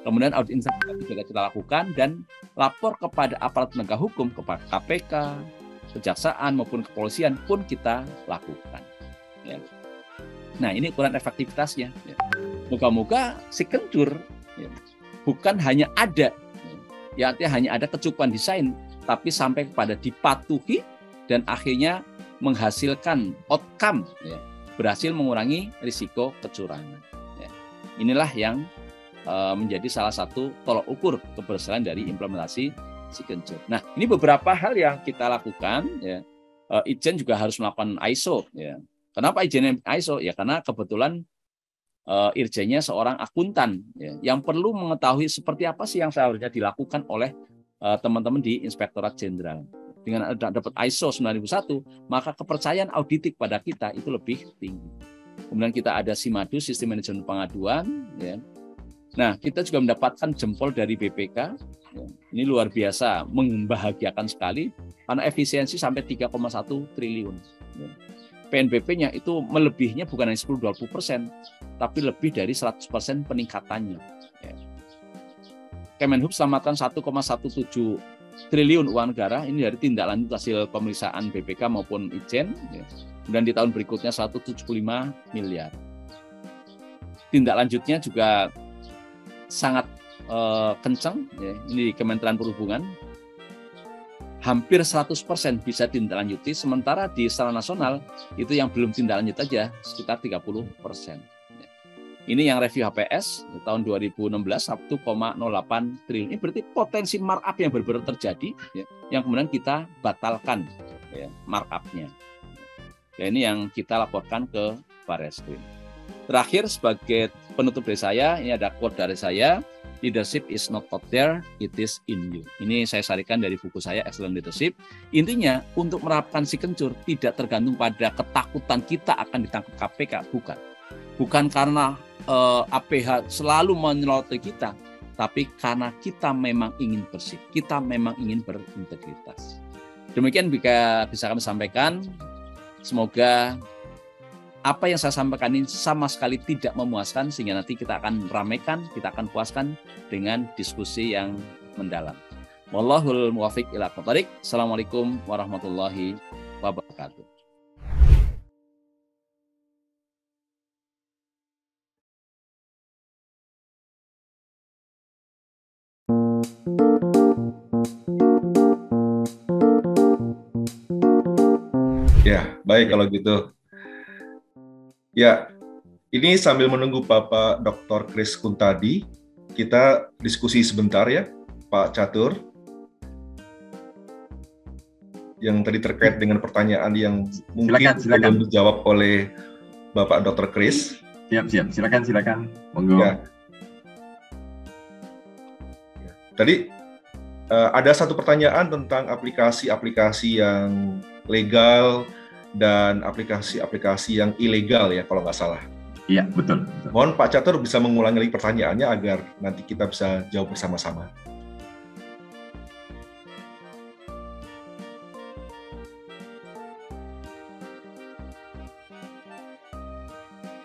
Kemudian audit investigasi juga kita lakukan dan lapor kepada aparat penegak hukum, kepada KPK, kejaksaan maupun kepolisian pun kita lakukan. Ya. Nah ini ukuran efektivitasnya. Ya. Moga-moga si kencur ya, bukan hanya ada, ya artinya hanya ada kecukupan desain, tapi sampai kepada dipatuhi dan akhirnya menghasilkan outcome, ya, berhasil mengurangi risiko kecurangan. Ya. inilah yang uh, menjadi salah satu tolok ukur keberhasilan dari implementasi signature. Nah, ini beberapa hal yang kita lakukan ya. Uh, Ijen juga harus melakukan ISO ya. Kenapa izin ISO? Ya karena kebetulan uh, irjennya seorang akuntan ya, yang perlu mengetahui seperti apa sih yang seharusnya dilakukan oleh teman-teman uh, di Inspektorat Jenderal. Dengan dapat ISO 9001, maka kepercayaan auditik pada kita itu lebih tinggi. Kemudian kita ada SIMADU, Sistem Manajemen Pengaduan. Ya. Nah, kita juga mendapatkan jempol dari BPK. Ini luar biasa, membahagiakan sekali karena efisiensi sampai 3,1 triliun. Ya. PNBP-nya itu melebihnya bukan hanya 10-20 persen, tapi lebih dari 100 persen peningkatannya. Ya. Kemenhub selamatkan 1,17 triliun uang negara ini dari tindak lanjut hasil pemeriksaan BPK maupun Ijen. Dan di tahun berikutnya 175 miliar. Tindak lanjutnya juga sangat uh, kencang, ya. ini di Kementerian Perhubungan hampir 100% bisa ditindaklanjuti, sementara di skala nasional itu yang belum tindak lanjut aja sekitar 30%. Ini yang review HPS tahun 2016 1,08 triliun. Ini berarti potensi markup yang benar-benar terjadi ya, yang kemudian kita batalkan ya, markupnya. Ya, ini yang kita laporkan ke Barreskrim. Terakhir sebagai penutup dari saya, ini ada quote dari saya, leadership is not out there, it is in you. Ini saya sarikan dari buku saya Excellent Leadership. Intinya untuk menerapkan si kencur tidak tergantung pada ketakutan kita akan ditangkap KPK, bukan. Bukan karena uh, eh, APH selalu menyelotoi kita, tapi karena kita memang ingin bersih, kita memang ingin berintegritas. Demikian bisa kami sampaikan. Semoga apa yang saya sampaikan ini sama sekali tidak memuaskan sehingga nanti kita akan ramaikan, kita akan puaskan dengan diskusi yang mendalam. Wallahul muwafiq ila Assalamualaikum warahmatullahi wabarakatuh. Ya, baik kalau gitu. Ya, ini sambil menunggu Bapak Dr. Kris Kuntadi, kita diskusi sebentar ya, Pak Catur. Yang tadi terkait dengan pertanyaan yang mungkin silakan, silakan. belum dijawab oleh Bapak Dr. Kris. Siap, siap. Silakan, silakan. Monggo. Ya. Tadi uh, ada satu pertanyaan tentang aplikasi-aplikasi yang legal dan aplikasi-aplikasi yang ilegal ya kalau nggak salah. Iya betul, betul. Mohon Pak Catur bisa mengulangi lagi pertanyaannya agar nanti kita bisa jawab bersama-sama.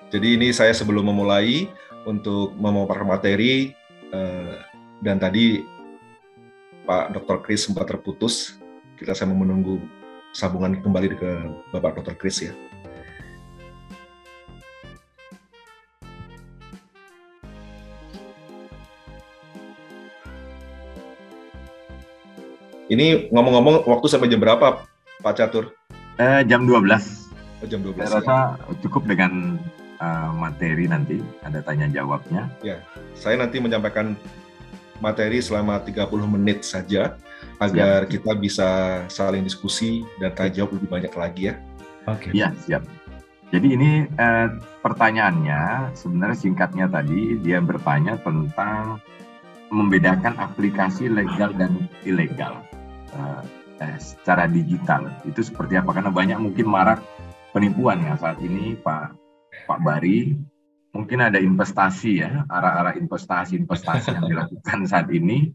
Jadi ini saya sebelum memulai untuk memaparkan materi eh, dan tadi Pak Dr. Kris sempat terputus. Kita sama menunggu sambungan kembali ke Bapak Dr. Chris ya. Ini ngomong-ngomong waktu sampai jam berapa Pak Catur? Eh, jam 12. Oh, jam 12. Saya ya. rasa cukup dengan uh, materi nanti ada tanya jawabnya. Ya, saya nanti menyampaikan materi selama 30 menit saja agar siap. kita bisa saling diskusi dan tanya jawab lebih banyak lagi ya. Oke. Okay. Iya, siap. Jadi ini eh, pertanyaannya sebenarnya singkatnya tadi dia bertanya tentang membedakan aplikasi legal dan ilegal eh, eh, secara digital itu seperti apa? Karena banyak mungkin marak penipuan ya saat ini Pak Pak Bari mungkin ada investasi ya arah-arah investasi-investasi yang dilakukan saat ini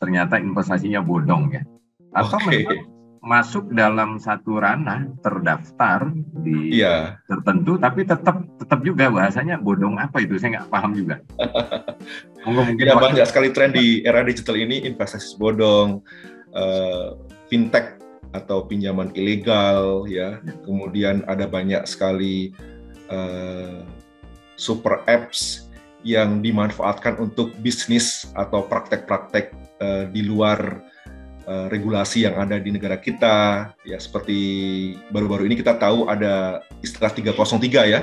ternyata investasinya bodong ya atau okay. masuk dalam satu ranah terdaftar di yeah. tertentu tapi tetap tetap juga bahasanya bodong apa itu saya nggak paham juga mungkin ya, banyak sekali tren di era digital ini investasi bodong uh, fintech atau pinjaman ilegal ya, ya. kemudian ada banyak sekali uh, super apps yang dimanfaatkan untuk bisnis atau praktek-praktek uh, di luar uh, regulasi yang ada di negara kita. Ya seperti baru-baru ini kita tahu ada istilah 303 ya.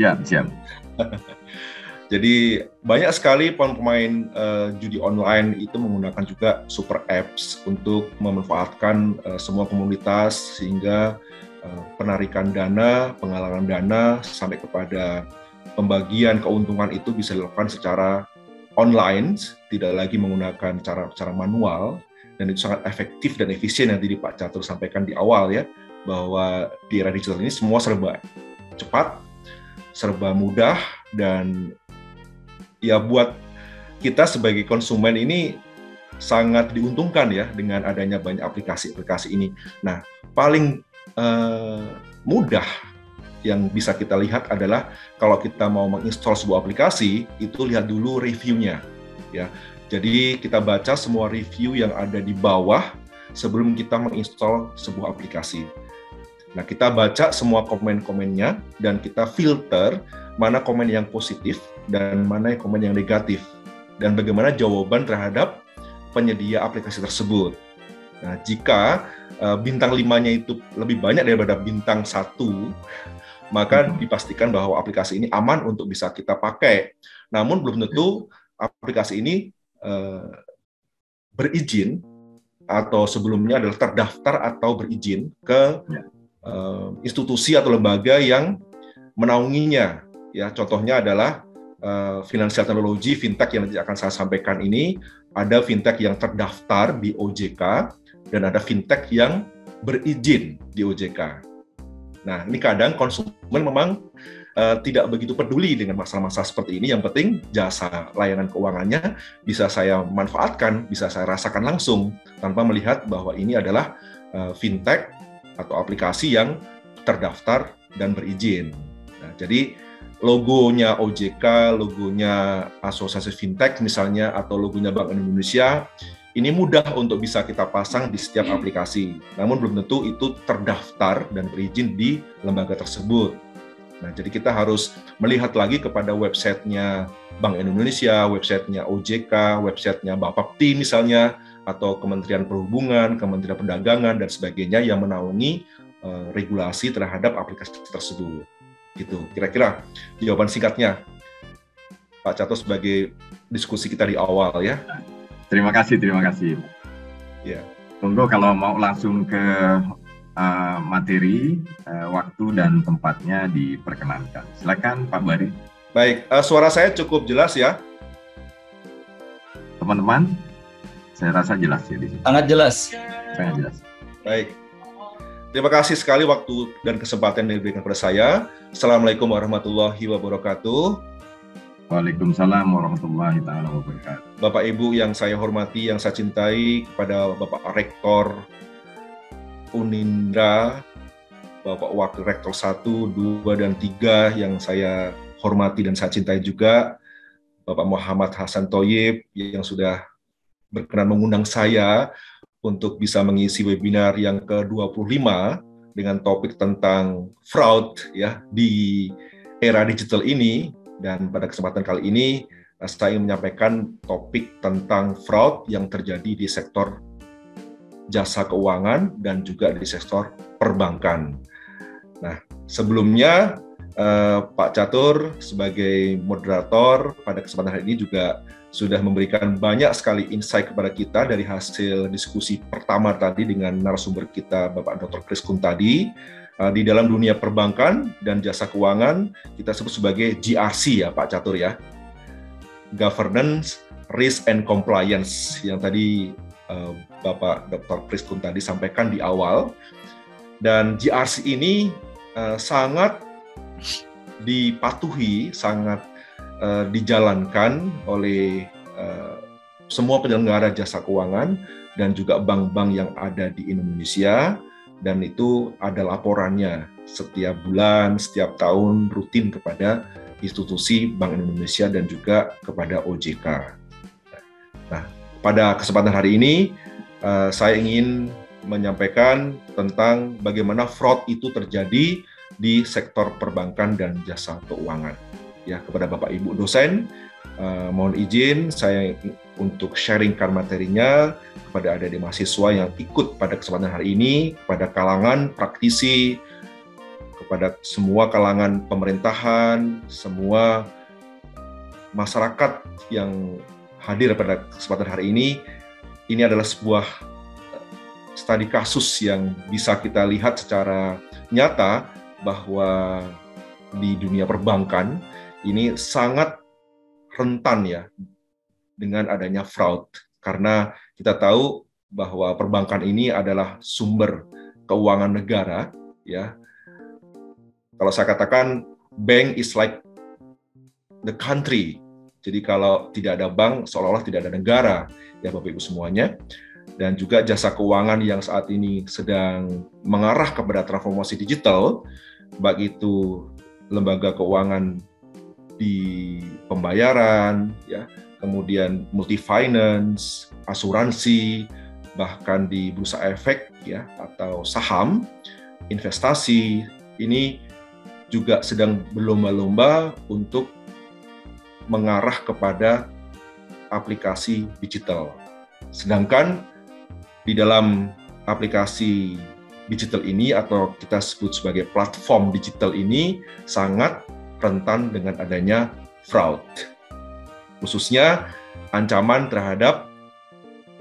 Ya siap. Jadi banyak sekali pemain uh, judi online itu menggunakan juga super apps untuk memanfaatkan uh, semua komunitas sehingga uh, penarikan dana, penggalangan dana sampai kepada pembagian keuntungan itu bisa dilakukan secara online, tidak lagi menggunakan cara-cara manual dan itu sangat efektif dan efisien yang tadi Pak Catur sampaikan di awal ya bahwa di era digital ini semua serba cepat, serba mudah dan ya buat kita sebagai konsumen ini sangat diuntungkan ya dengan adanya banyak aplikasi-aplikasi ini. Nah, paling uh, mudah yang bisa kita lihat adalah kalau kita mau menginstall sebuah aplikasi, itu lihat dulu reviewnya. Ya, jadi kita baca semua review yang ada di bawah sebelum kita menginstall sebuah aplikasi. Nah, kita baca semua komen-komennya dan kita filter mana komen yang positif dan mana komen yang negatif dan bagaimana jawaban terhadap penyedia aplikasi tersebut. Nah, jika uh, bintang limanya itu lebih banyak daripada bintang satu, maka hmm. dipastikan bahwa aplikasi ini aman untuk bisa kita pakai. Namun belum tentu aplikasi ini uh, berizin atau sebelumnya adalah terdaftar atau berizin ke ya uh, institusi atau lembaga yang menaunginya. Ya, contohnya adalah uh, finansial teknologi fintech yang nanti akan saya sampaikan ini ada fintech yang terdaftar di OJK dan ada fintech yang berizin di OJK. Nah, ini kadang konsumen memang uh, tidak begitu peduli dengan masalah-masalah seperti ini. Yang penting jasa layanan keuangannya bisa saya manfaatkan, bisa saya rasakan langsung tanpa melihat bahwa ini adalah uh, fintech atau aplikasi yang terdaftar dan berizin. Nah, jadi logonya OJK, logonya Asosiasi Fintech misalnya, atau logonya Bank Indonesia, ini mudah untuk bisa kita pasang di setiap aplikasi. Namun belum tentu itu terdaftar dan berizin di lembaga tersebut. Nah, jadi kita harus melihat lagi kepada websitenya Bank Indonesia, websitenya OJK, websitenya Bapepti misalnya, atau Kementerian Perhubungan, Kementerian Perdagangan dan sebagainya yang menaungi uh, regulasi terhadap aplikasi tersebut. Gitu. Kira-kira jawaban singkatnya Pak Cato sebagai diskusi kita di awal ya. Terima kasih, terima kasih. Ya. Tunggu kalau mau langsung ke uh, materi, uh, waktu dan tempatnya diperkenankan. Silakan Pak Bari. Baik, uh, suara saya cukup jelas ya. Teman-teman, saya rasa jelas ya di sini. Sangat jelas. Sangat jelas. Baik. Terima kasih sekali waktu dan kesempatan yang diberikan kepada saya. Assalamualaikum warahmatullahi wabarakatuh. Waalaikumsalam warahmatullahi wabarakatuh. Bapak Ibu yang saya hormati, yang saya cintai, kepada Bapak Rektor Unindra, Bapak Wakil Rektor 1, 2, dan 3 yang saya hormati dan saya cintai juga, Bapak Muhammad Hasan Toyib yang sudah berkenan mengundang saya untuk bisa mengisi webinar yang ke-25 dengan topik tentang fraud ya di era digital ini. Dan pada kesempatan kali ini saya ingin menyampaikan topik tentang fraud yang terjadi di sektor jasa keuangan dan juga di sektor perbankan. Nah, sebelumnya eh, Pak Catur sebagai moderator pada kesempatan hari ini juga sudah memberikan banyak sekali insight kepada kita dari hasil diskusi pertama tadi dengan narasumber kita Bapak Dr. Chris Kun tadi uh, di dalam dunia perbankan dan jasa keuangan kita sebut sebagai GRC ya Pak Catur ya Governance, Risk and Compliance yang tadi uh, Bapak Dr. Chris Kun tadi sampaikan di awal dan GRC ini uh, sangat dipatuhi, sangat uh, dijalankan oleh uh, semua penyelenggara jasa keuangan dan juga bank-bank yang ada di Indonesia dan itu ada laporannya setiap bulan, setiap tahun rutin kepada institusi Bank Indonesia dan juga kepada OJK. Nah, pada kesempatan hari ini uh, saya ingin menyampaikan tentang bagaimana fraud itu terjadi di sektor perbankan dan jasa keuangan ya kepada Bapak Ibu dosen. Uh, mohon izin saya untuk sharingkan materinya kepada adik-adik mahasiswa yang ikut pada kesempatan hari ini, kepada kalangan praktisi, kepada semua kalangan pemerintahan, semua masyarakat yang hadir pada kesempatan hari ini, ini adalah sebuah eh, studi kasus yang bisa kita lihat secara nyata bahwa di dunia perbankan ini sangat rentan ya dengan adanya fraud karena kita tahu bahwa perbankan ini adalah sumber keuangan negara ya. Kalau saya katakan bank is like the country. Jadi kalau tidak ada bank seolah-olah tidak ada negara ya Bapak Ibu semuanya. Dan juga jasa keuangan yang saat ini sedang mengarah kepada transformasi digital, baik itu lembaga keuangan di pembayaran, ya, kemudian multi finance, asuransi, bahkan di bursa efek ya atau saham, investasi ini juga sedang berlomba-lomba untuk mengarah kepada aplikasi digital. Sedangkan di dalam aplikasi digital ini atau kita sebut sebagai platform digital ini sangat rentan dengan adanya fraud. Khususnya ancaman terhadap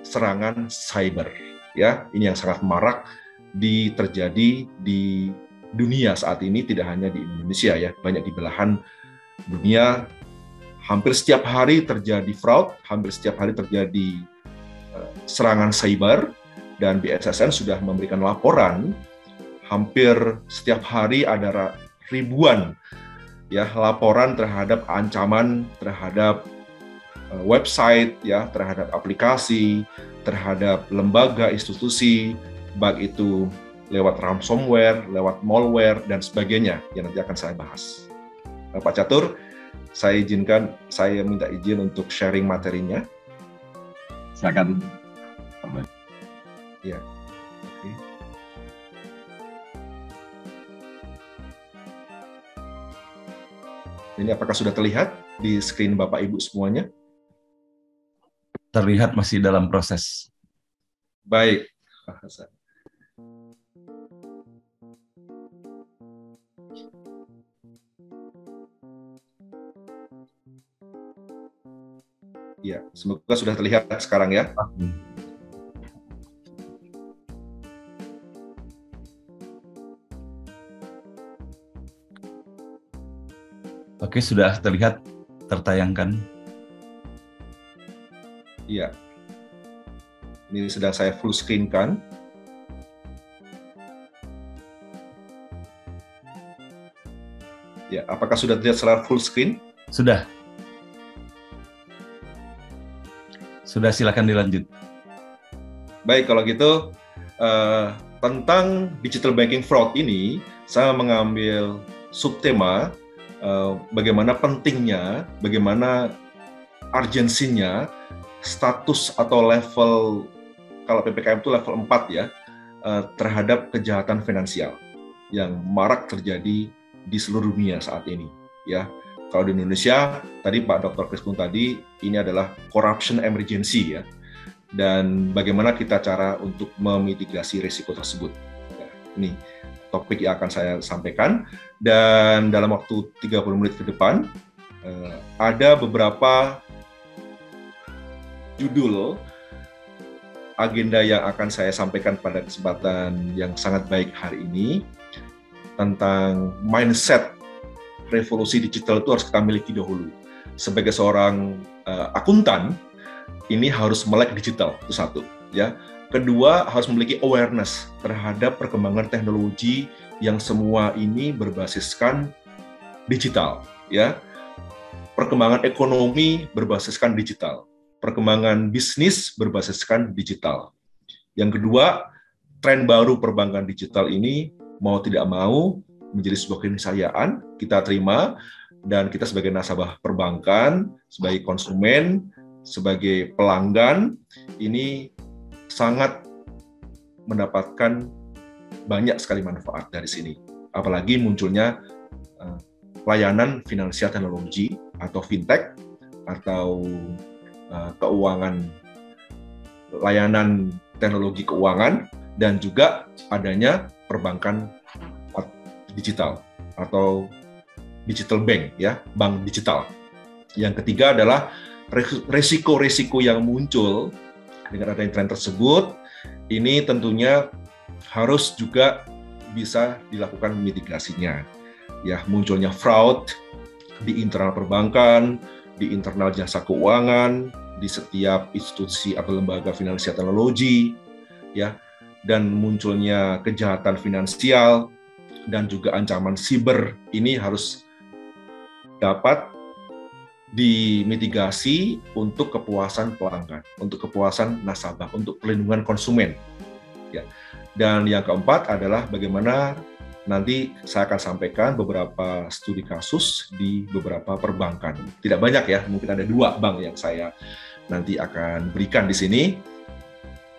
serangan cyber. Ya, ini yang sangat marak di terjadi di dunia saat ini tidak hanya di Indonesia ya, banyak di belahan dunia hampir setiap hari terjadi fraud, hampir setiap hari terjadi uh, serangan cyber dan BSSN sudah memberikan laporan hampir setiap hari ada ribuan ya laporan terhadap ancaman terhadap uh, website ya terhadap aplikasi terhadap lembaga institusi baik itu lewat ransomware, lewat malware dan sebagainya yang nanti akan saya bahas. Nah, Pak Catur, saya izinkan saya minta izin untuk sharing materinya. Silakan. Ya. Oke. Ini apakah sudah terlihat di screen Bapak Ibu semuanya? Terlihat masih dalam proses. Baik. Ya, semoga sudah terlihat sekarang ya. Oke, sudah terlihat tertayangkan. Iya. Ini sedang saya full screen kan. Ya, apakah sudah terlihat secara full screen? Sudah. Sudah silakan dilanjut. Baik, kalau gitu uh, tentang digital banking fraud ini saya mengambil subtema Eh, bagaimana pentingnya, bagaimana urgensinya status atau level kalau PPKM itu level 4 ya eh, terhadap kejahatan finansial yang marak terjadi di seluruh dunia saat ini ya. Kalau di Indonesia tadi Pak Dr. Krispun tadi ini adalah corruption emergency ya. Dan bagaimana kita cara untuk memitigasi risiko tersebut. Ini topik yang akan saya sampaikan dan dalam waktu 30 menit ke depan uh, ada beberapa judul agenda yang akan saya sampaikan pada kesempatan yang sangat baik hari ini tentang mindset revolusi digital itu harus kita miliki dahulu. Sebagai seorang uh, akuntan, ini harus melek digital itu satu, ya. Kedua, harus memiliki awareness terhadap perkembangan teknologi yang semua ini berbasiskan digital, ya. Perkembangan ekonomi berbasiskan digital, perkembangan bisnis berbasiskan digital. Yang kedua, tren baru perbankan digital ini mau tidak mau menjadi sebuah keniscayaan kita terima dan kita sebagai nasabah perbankan, sebagai konsumen, sebagai pelanggan ini sangat mendapatkan banyak sekali manfaat dari sini. Apalagi munculnya uh, layanan finansial teknologi atau fintech atau uh, keuangan layanan teknologi keuangan dan juga adanya perbankan digital atau digital bank ya, bank digital. Yang ketiga adalah resiko-resiko yang muncul dengan adanya tren tersebut. Ini tentunya harus juga bisa dilakukan mitigasinya. Ya, munculnya fraud di internal perbankan, di internal jasa keuangan, di setiap institusi atau lembaga finansial teknologi, ya, dan munculnya kejahatan finansial dan juga ancaman siber ini harus dapat dimitigasi untuk kepuasan pelanggan, untuk kepuasan nasabah, untuk perlindungan konsumen. Ya. Dan yang keempat adalah bagaimana nanti saya akan sampaikan beberapa studi kasus di beberapa perbankan. Tidak banyak ya, mungkin ada dua bank yang saya nanti akan berikan di sini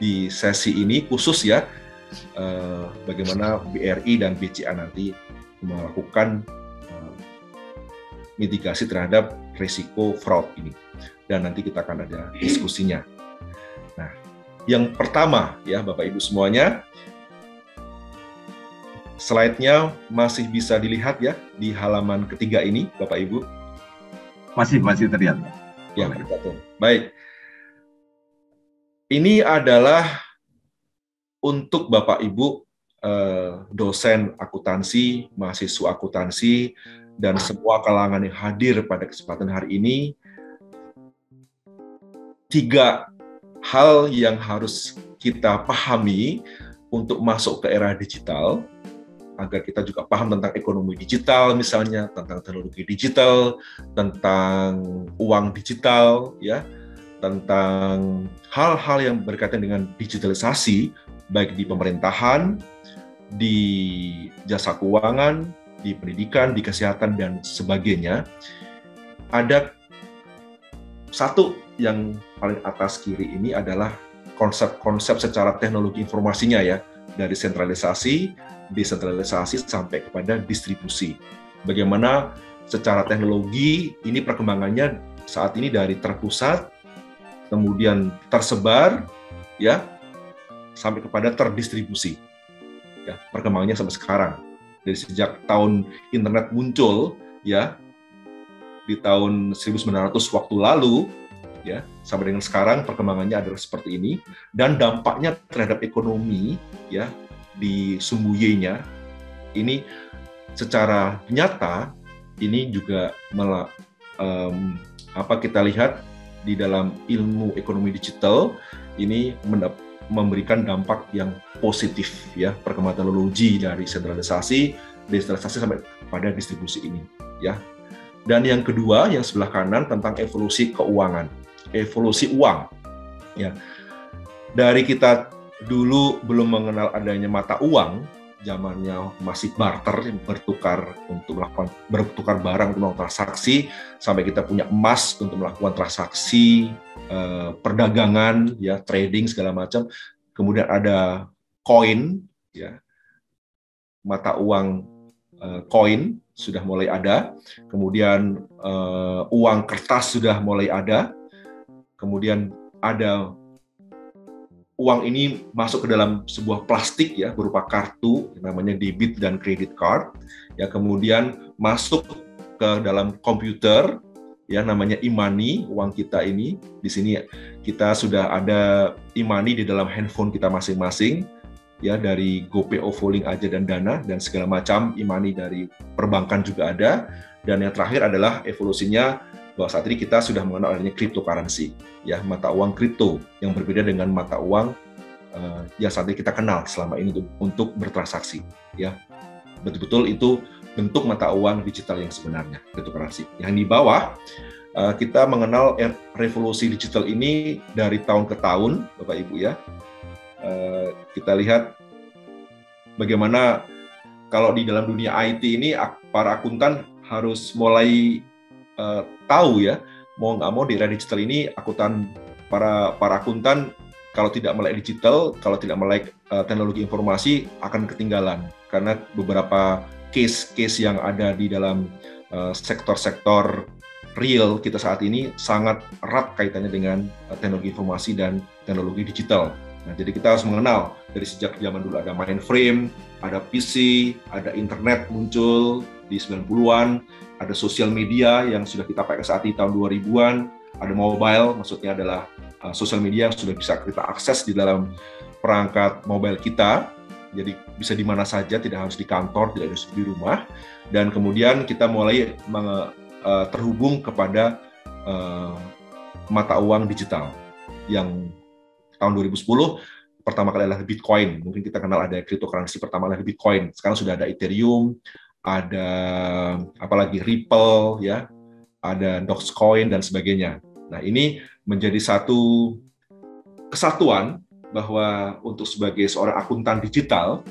di sesi ini khusus ya eh, bagaimana BRI dan BCA nanti melakukan eh, mitigasi terhadap risiko fraud ini dan nanti kita akan ada diskusinya. Nah, yang pertama ya Bapak Ibu semuanya slide-nya masih bisa dilihat ya di halaman ketiga ini Bapak Ibu. Masih masih terlihat. Ya, betul. Baik. Ini adalah untuk Bapak Ibu eh, dosen akuntansi, mahasiswa akuntansi, dan semua kalangan yang hadir pada kesempatan hari ini, tiga hal yang harus kita pahami untuk masuk ke era digital, agar kita juga paham tentang ekonomi digital misalnya, tentang teknologi digital, tentang uang digital, ya, tentang hal-hal yang berkaitan dengan digitalisasi, baik di pemerintahan, di jasa keuangan, di pendidikan, di kesehatan, dan sebagainya, ada satu yang paling atas kiri ini adalah konsep-konsep secara teknologi informasinya ya, dari sentralisasi, desentralisasi sampai kepada distribusi. Bagaimana secara teknologi ini perkembangannya saat ini dari terpusat kemudian tersebar ya sampai kepada terdistribusi. Ya, perkembangannya sampai sekarang. Dari sejak tahun internet muncul ya di tahun 1900 waktu lalu ya sampai dengan sekarang perkembangannya adalah seperti ini dan dampaknya terhadap ekonomi ya di Sumbuyenya ini secara nyata ini juga malah um, apa kita lihat di dalam ilmu ekonomi digital ini memberikan dampak yang positif ya perkembangan teknologi dari sentralisasi, desentralisasi sampai pada distribusi ini ya. Dan yang kedua yang sebelah kanan tentang evolusi keuangan, evolusi uang ya. Dari kita dulu belum mengenal adanya mata uang, zamannya masih barter bertukar untuk melakukan bertukar barang untuk melakukan transaksi sampai kita punya emas untuk melakukan transaksi eh, perdagangan ya trading segala macam. Kemudian ada koin ya. Mata uang eh, koin sudah mulai ada. Kemudian eh, uang kertas sudah mulai ada. Kemudian ada uang ini masuk ke dalam sebuah plastik ya berupa kartu namanya debit dan credit card. Ya kemudian masuk ke dalam komputer ya namanya imani uang kita ini. Di sini kita sudah ada imani di dalam handphone kita masing-masing ya dari GoPay, OVO, Link aja dan Dana dan segala macam imani dari perbankan juga ada. Dan yang terakhir adalah evolusinya bahwa saat ini kita sudah mengenal adanya cryptocurrency, ya mata uang kripto yang berbeda dengan mata uang uh, yang saat ini kita kenal selama ini untuk, untuk bertransaksi, ya betul-betul itu bentuk mata uang digital yang sebenarnya cryptocurrency. Yang di bawah uh, kita mengenal revolusi digital ini dari tahun ke tahun, Bapak Ibu ya. Uh, kita lihat bagaimana kalau di dalam dunia IT ini para akuntan harus mulai uh, tahu ya mau nggak mau di era digital ini akuntan para para akuntan kalau tidak melek digital, kalau tidak melek uh, teknologi informasi akan ketinggalan karena beberapa case-case yang ada di dalam uh, sektor-sektor real kita saat ini sangat erat kaitannya dengan uh, teknologi informasi dan teknologi digital. Nah, jadi kita harus mengenal dari sejak zaman dulu ada mainframe, ada PC, ada internet muncul, di 90-an, ada sosial media yang sudah kita pakai saat ini tahun 2000-an, ada mobile, maksudnya adalah uh, sosial media yang sudah bisa kita akses di dalam perangkat mobile kita, jadi bisa di mana saja, tidak harus di kantor, tidak harus di rumah, dan kemudian kita mulai menge, uh, terhubung kepada uh, mata uang digital yang tahun 2010 pertama kali adalah Bitcoin. Mungkin kita kenal ada cryptocurrency pertama adalah Bitcoin. Sekarang sudah ada Ethereum, ada apalagi Ripple, ya, ada Dogecoin dan sebagainya. Nah ini menjadi satu kesatuan bahwa untuk sebagai seorang akuntan digital,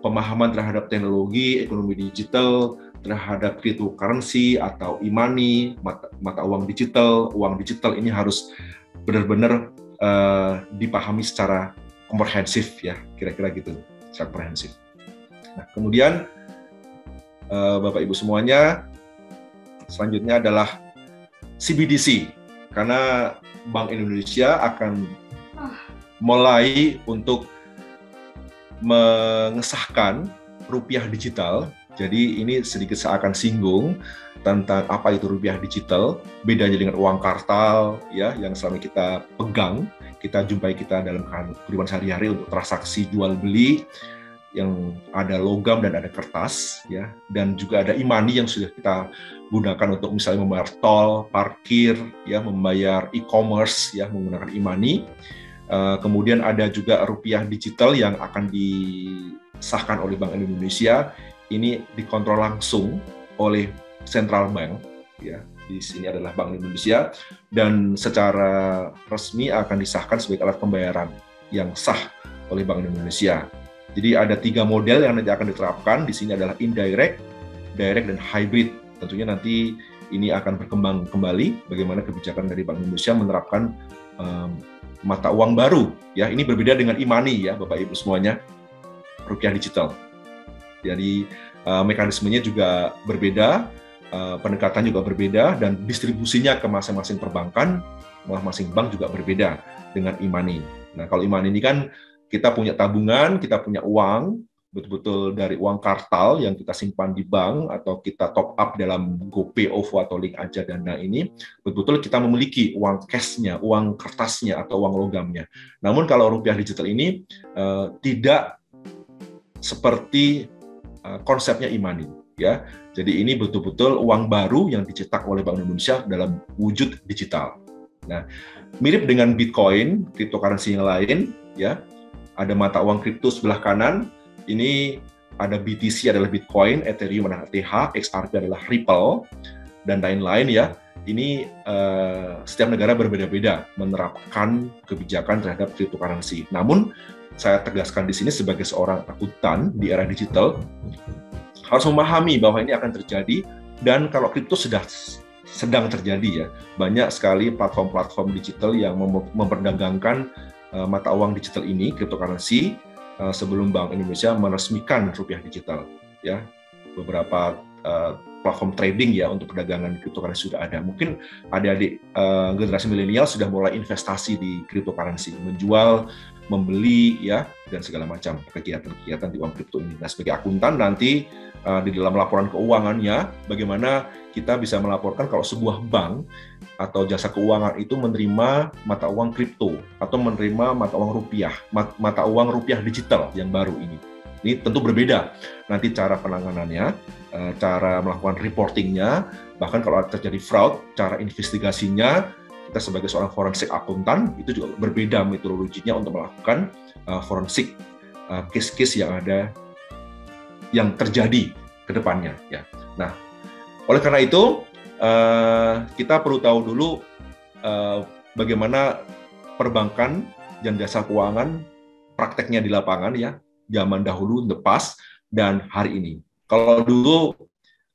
pemahaman terhadap teknologi, ekonomi digital, terhadap cryptocurrency atau e-money, mata, mata uang digital, uang digital ini harus benar-benar uh, dipahami secara komprehensif ya kira-kira gitu secara komprehensif. Nah kemudian uh, bapak ibu semuanya selanjutnya adalah CBDC karena Bank Indonesia akan mulai untuk mengesahkan rupiah digital. Jadi ini sedikit saya akan singgung tentang apa itu rupiah digital, bedanya dengan uang kartal ya yang selama kita pegang kita jumpai kita dalam kehidupan sehari-hari untuk transaksi jual beli yang ada logam dan ada kertas ya dan juga ada imani yang sudah kita gunakan untuk misalnya membayar tol, parkir ya, membayar e-commerce ya menggunakan imani. Uh, kemudian ada juga rupiah digital yang akan disahkan oleh Bank Indonesia. Ini dikontrol langsung oleh central bank ya di sini adalah Bank Indonesia dan secara resmi akan disahkan sebagai alat pembayaran yang sah oleh Bank Indonesia. Jadi ada tiga model yang nanti akan diterapkan. Di sini adalah indirect, direct, dan hybrid. Tentunya nanti ini akan berkembang kembali bagaimana kebijakan dari Bank Indonesia menerapkan um, mata uang baru. Ya, ini berbeda dengan e-money ya, Bapak Ibu semuanya, rupiah digital. Jadi uh, mekanismenya juga berbeda Eh, pendekatan juga berbeda dan distribusinya ke masing-masing perbankan, masing-masing bank juga berbeda dengan e-money. Nah, kalau e-money ini kan kita punya tabungan, kita punya uang, betul-betul dari uang kartal yang kita simpan di bank atau kita top up dalam GoPay, OVO atau link aja dana ini, betul-betul kita memiliki uang cashnya, uang kertasnya atau uang logamnya. Namun kalau rupiah digital ini uh, tidak seperti uh, konsepnya e-money ya. Jadi ini betul-betul uang baru yang dicetak oleh Bank Indonesia dalam wujud digital. Nah, mirip dengan Bitcoin, cryptocurrency yang lain, ya. Ada mata uang kripto sebelah kanan. Ini ada BTC adalah Bitcoin, Ethereum adalah ETH, XRP adalah Ripple, dan lain-lain ya. Ini uh, setiap negara berbeda-beda menerapkan kebijakan terhadap cryptocurrency. Namun saya tegaskan di sini sebagai seorang akuntan di era digital, harus memahami bahwa ini akan terjadi dan kalau kripto sudah sedang terjadi ya banyak sekali platform-platform digital yang memperdagangkan uh, mata uang digital ini cryptocurrency uh, sebelum Bank Indonesia meresmikan rupiah digital ya. Beberapa uh, platform trading ya untuk perdagangan cryptocurrency sudah ada. Mungkin adik-adik uh, generasi milenial sudah mulai investasi di cryptocurrency menjual membeli ya dan segala macam kegiatan-kegiatan di uang kripto ini. Nah, sebagai akuntan nanti uh, di dalam laporan keuangannya bagaimana kita bisa melaporkan kalau sebuah bank atau jasa keuangan itu menerima mata uang kripto atau menerima mata uang rupiah, mata uang rupiah digital yang baru ini. Ini tentu berbeda nanti cara penanganannya, uh, cara melakukan reportingnya, bahkan kalau terjadi fraud, cara investigasinya kita sebagai seorang forensik akuntan itu juga berbeda metodologinya untuk melakukan uh, forensik uh, case-case yang ada yang terjadi ke depannya ya. Nah, oleh karena itu uh, kita perlu tahu dulu uh, bagaimana perbankan dan jasa keuangan prakteknya di lapangan ya zaman dahulu the past dan hari ini. Kalau dulu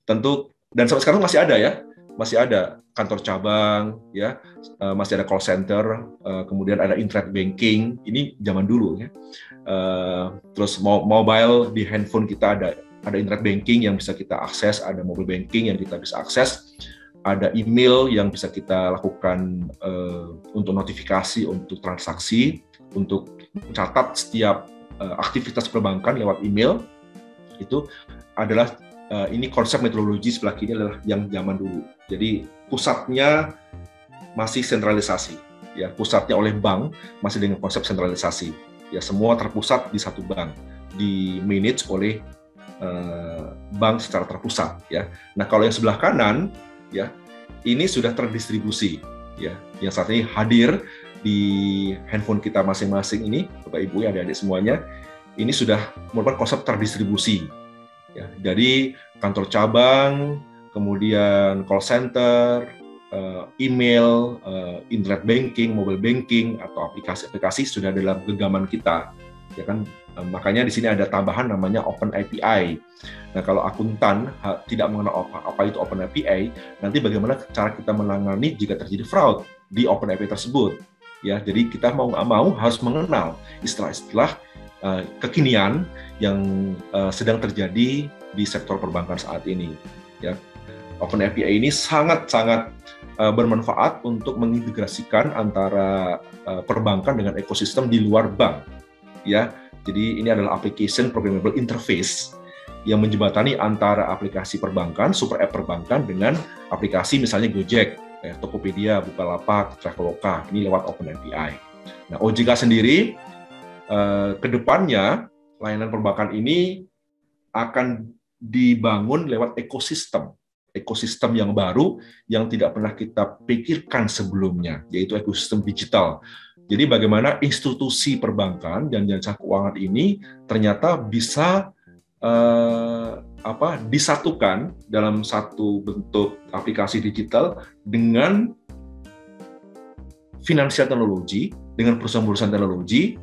tentu dan sampai sekarang masih ada ya masih ada kantor cabang, ya, uh, masih ada call center, uh, kemudian ada internet banking. Ini zaman dulu, ya. Uh, terus mobile di handphone kita ada ada internet banking yang bisa kita akses, ada mobile banking yang kita bisa akses, ada email yang bisa kita lakukan untuk notifikasi, untuk transaksi, untuk mencatat setiap aktivitas perbankan lewat email. Itu adalah ini konsep metodologi sebelah kiri adalah yang zaman dulu. Jadi pusatnya masih sentralisasi, ya pusatnya oleh bank masih dengan konsep sentralisasi. Ya semua terpusat di satu bank, di manage oleh uh, bank secara terpusat. Ya. Nah kalau yang sebelah kanan, ya ini sudah terdistribusi, ya yang saat ini hadir di handphone kita masing-masing ini, Bapak Ibu ya adik-adik semuanya, ini sudah merupakan konsep terdistribusi. Ya, dari kantor cabang, kemudian call center, eh, email, eh, internet banking, mobile banking atau aplikasi-aplikasi sudah dalam genggaman kita. Ya kan, eh, makanya di sini ada tambahan namanya Open API. Nah, kalau akuntan tidak mengenal apa, apa itu Open API, nanti bagaimana cara kita menangani jika terjadi fraud di Open API tersebut. Ya, jadi kita mau nggak mau harus mengenal istilah-istilah kekinian yang sedang terjadi di sektor perbankan saat ini. Ya, Open API ini sangat-sangat uh, bermanfaat untuk mengintegrasikan antara uh, perbankan dengan ekosistem di luar bank. Ya, jadi ini adalah application programmable interface yang menjembatani antara aplikasi perbankan, super app perbankan dengan aplikasi misalnya Gojek, eh, Tokopedia, Bukalapak, Traveloka. Ini lewat Open API. Nah, OJK sendiri eh, ke depannya layanan perbankan ini akan dibangun lewat ekosistem ekosistem yang baru yang tidak pernah kita pikirkan sebelumnya, yaitu ekosistem digital. Jadi bagaimana institusi perbankan dan jasa keuangan ini ternyata bisa eh, apa disatukan dalam satu bentuk aplikasi digital dengan finansial teknologi, dengan perusahaan-perusahaan teknologi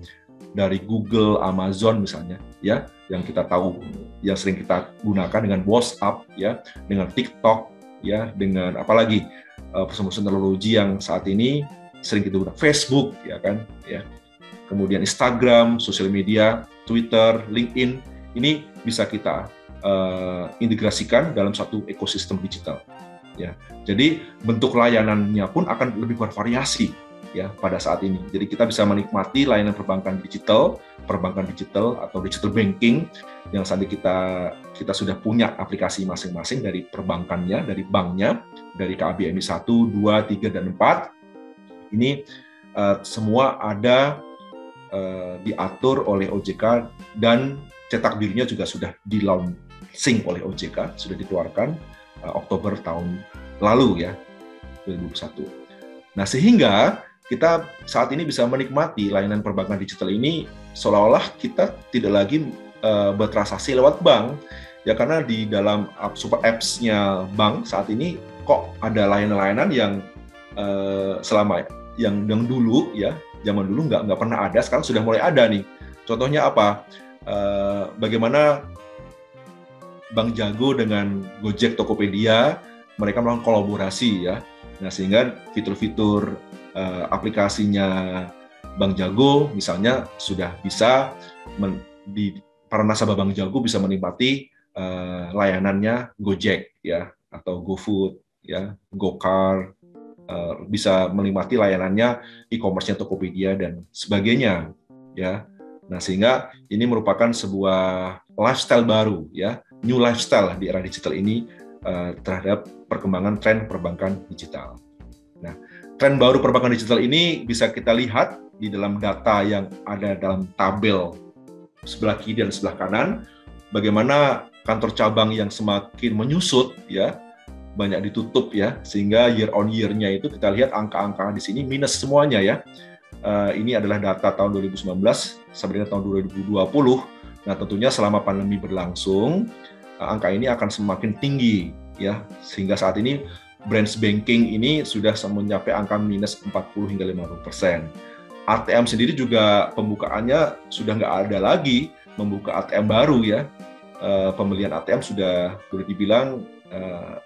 dari Google, Amazon misalnya, ya, yang kita tahu, yang sering kita gunakan dengan WhatsApp, ya, dengan TikTok, ya, dengan apalagi uh, perusahaan-perusahaan teknologi yang saat ini sering kita gunakan, Facebook, ya kan, ya, kemudian Instagram, sosial media, Twitter, LinkedIn, ini bisa kita uh, integrasikan dalam satu ekosistem digital, ya. Jadi bentuk layanannya pun akan lebih bervariasi ya pada saat ini. Jadi kita bisa menikmati layanan perbankan digital, perbankan digital atau digital banking yang saat ini kita kita sudah punya aplikasi masing-masing dari perbankannya, dari banknya, dari KBMI 1, 2, 3 dan 4. Ini uh, semua ada uh, diatur oleh OJK dan cetak birunya juga sudah di launching oleh OJK, sudah dikeluarkan uh, Oktober tahun lalu ya, 2021. Nah, sehingga kita saat ini bisa menikmati layanan perbankan digital ini seolah-olah kita tidak lagi uh, bertransaksi lewat bank. Ya karena di dalam app, super apps-nya bank saat ini kok ada layanan-layanan yang uh, selama yang yang dulu ya zaman dulu nggak nggak pernah ada sekarang sudah mulai ada nih. Contohnya apa? Uh, bagaimana Bank Jago dengan Gojek Tokopedia mereka melakukan kolaborasi ya. Nah sehingga fitur-fitur uh, aplikasinya Bank Jago misalnya sudah bisa men, di para nasabah Bank Jago bisa menikmati uh, layanannya Gojek ya atau GoFood ya, GoCar uh, bisa menikmati layanannya e-commerce-nya Tokopedia dan sebagainya ya. Nah, sehingga ini merupakan sebuah lifestyle baru ya, new lifestyle di era digital ini uh, terhadap perkembangan tren perbankan digital. Tren baru perbankan digital ini bisa kita lihat di dalam data yang ada dalam tabel sebelah kiri dan sebelah kanan. Bagaimana kantor cabang yang semakin menyusut ya banyak ditutup ya sehingga year on year-nya itu kita lihat angka-angka di sini minus semuanya ya. Uh, ini adalah data tahun 2019 sampai dengan tahun 2020 nah tentunya selama pandemi berlangsung uh, angka ini akan semakin tinggi ya sehingga saat ini branch banking ini sudah mencapai angka minus 40 hingga 50 persen. ATM sendiri juga pembukaannya sudah nggak ada lagi membuka ATM baru ya. Uh, pembelian ATM sudah boleh dibilang uh,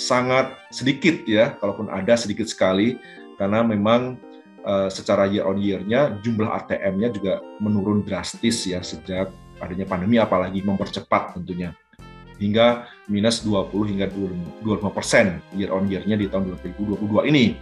sangat sedikit ya, kalaupun ada sedikit sekali karena memang uh, secara year on year-nya jumlah ATM-nya juga menurun drastis ya sejak adanya pandemi apalagi mempercepat tentunya hingga minus 20 hingga 25 persen year on year-nya di tahun 2022 ini.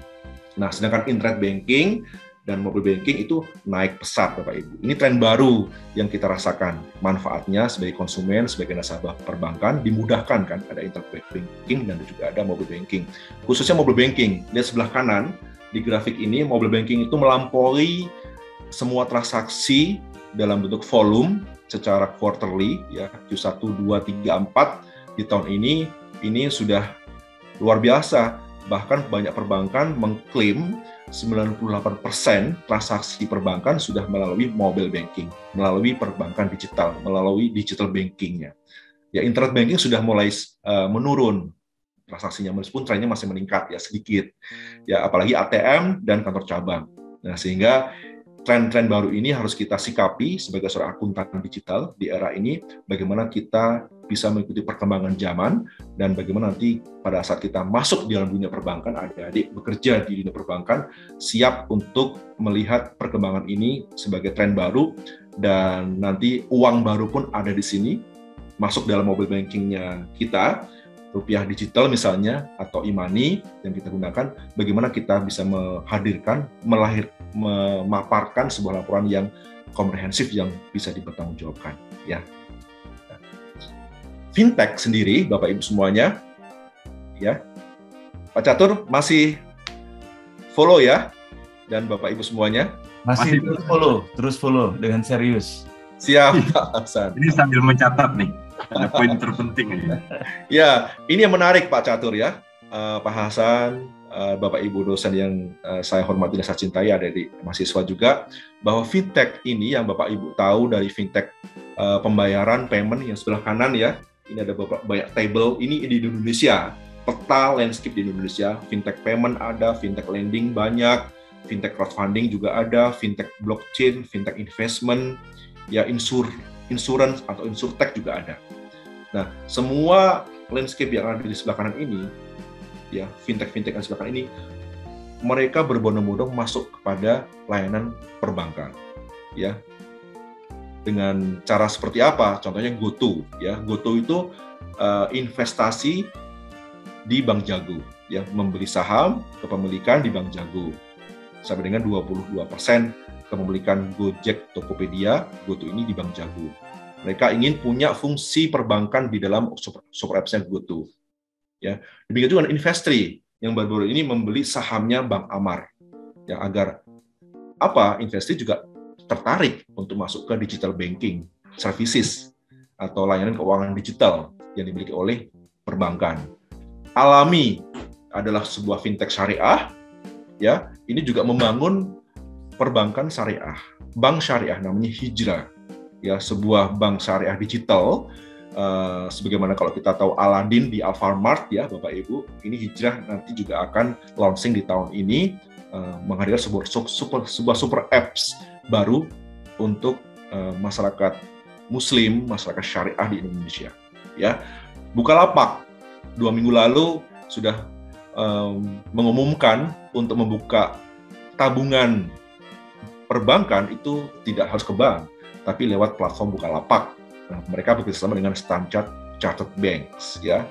Nah, sedangkan internet banking dan mobile banking itu naik pesat Bapak Ibu. Ini tren baru yang kita rasakan. Manfaatnya sebagai konsumen, sebagai nasabah perbankan dimudahkan kan ada internet banking dan juga ada mobile banking. Khususnya mobile banking. Lihat sebelah kanan di grafik ini mobile banking itu melampaui semua transaksi dalam bentuk volume secara quarterly ya Q1 2 3 4 di tahun ini ini sudah luar biasa bahkan banyak perbankan mengklaim 98% transaksi perbankan sudah melalui mobile banking, melalui perbankan digital, melalui digital bankingnya. Ya, internet banking sudah mulai uh, menurun transaksinya, meskipun trennya masih meningkat ya sedikit. Ya, apalagi ATM dan kantor cabang. Nah, sehingga tren-tren baru ini harus kita sikapi sebagai seorang akuntan digital di era ini, bagaimana kita bisa mengikuti perkembangan zaman dan bagaimana nanti pada saat kita masuk di dalam dunia perbankan, adik-adik bekerja di dunia perbankan siap untuk melihat perkembangan ini sebagai tren baru dan nanti uang baru pun ada di sini masuk dalam mobile bankingnya kita rupiah digital misalnya atau imani yang kita gunakan, bagaimana kita bisa menghadirkan, melahir, memaparkan sebuah laporan yang komprehensif yang bisa dipertanggungjawabkan. Ya, fintech sendiri, Bapak Ibu semuanya, ya, Pak Catur masih follow ya, dan Bapak Ibu semuanya masih, masih terus follow, terus follow dengan serius. Siap, Pak Hasan. Ini sambil mencatat nih ada poin terpenting ini. ya, ini yang menarik Pak Catur ya, uh, Pak Hasan, uh, Bapak Ibu dosen yang uh, saya hormati dan saya cintai ada di mahasiswa juga, bahwa fintech ini yang Bapak Ibu tahu dari fintech uh, pembayaran payment yang sebelah kanan ya, ini ada beberapa banyak table ini di Indonesia, peta landscape di Indonesia, fintech payment ada, fintech lending banyak, fintech crowdfunding juga ada, fintech blockchain, fintech investment, ya insur insurance atau insurtech juga ada. Nah, semua landscape yang ada di sebelah kanan ini, ya fintech-fintech sebelah kanan ini, mereka berbondong-bondong masuk kepada layanan perbankan, ya. Dengan cara seperti apa? Contohnya GoTo, ya. GoTo itu uh, investasi di Bank Jago, ya, membeli saham kepemilikan di Bank Jago sampai dengan 22 persen kepemilikan Gojek, Tokopedia, GoTo ini di Bank Jago. Mereka ingin punya fungsi perbankan di dalam super, super apps-nya GoTo. Ya. Demikian juga Investri yang baru-baru ini membeli sahamnya Bank Amar. Ya, agar apa Investri juga tertarik untuk masuk ke digital banking services atau layanan keuangan digital yang dimiliki oleh perbankan. Alami adalah sebuah fintech syariah ya ini juga membangun perbankan syariah. Bank syariah namanya Hijrah. Ya, sebuah bank syariah digital uh, sebagaimana kalau kita tahu Aladin di Alfamart ya Bapak Ibu, ini Hijrah nanti juga akan launching di tahun ini uh, menghadirkan sebuah super, sebuah super apps baru untuk uh, masyarakat muslim, masyarakat syariah di Indonesia. Ya. Bukalapak dua minggu lalu sudah um, mengumumkan untuk membuka tabungan perbankan itu tidak harus ke bank, tapi lewat platform Bukalapak. Nah, mereka bekerjasama dengan Standard Chartered Banks, ya.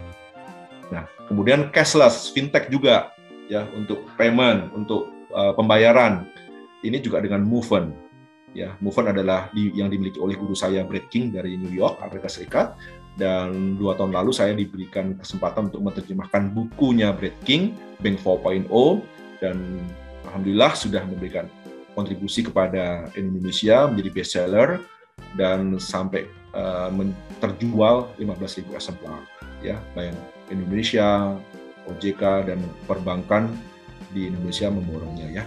Nah, kemudian cashless, fintech juga, ya, untuk payment, untuk uh, pembayaran. Ini juga dengan Moven. Ya, Moven adalah di, yang dimiliki oleh guru saya Brad King dari New York, Amerika Serikat. Dan dua tahun lalu saya diberikan kesempatan untuk menerjemahkan bukunya Brad King, Bank 4.0, dan Alhamdulillah sudah memberikan kontribusi kepada Indonesia menjadi best seller dan sampai uh, terjual 15.000 eksemplar ya baik Indonesia, OJK dan perbankan di Indonesia memborongnya ya.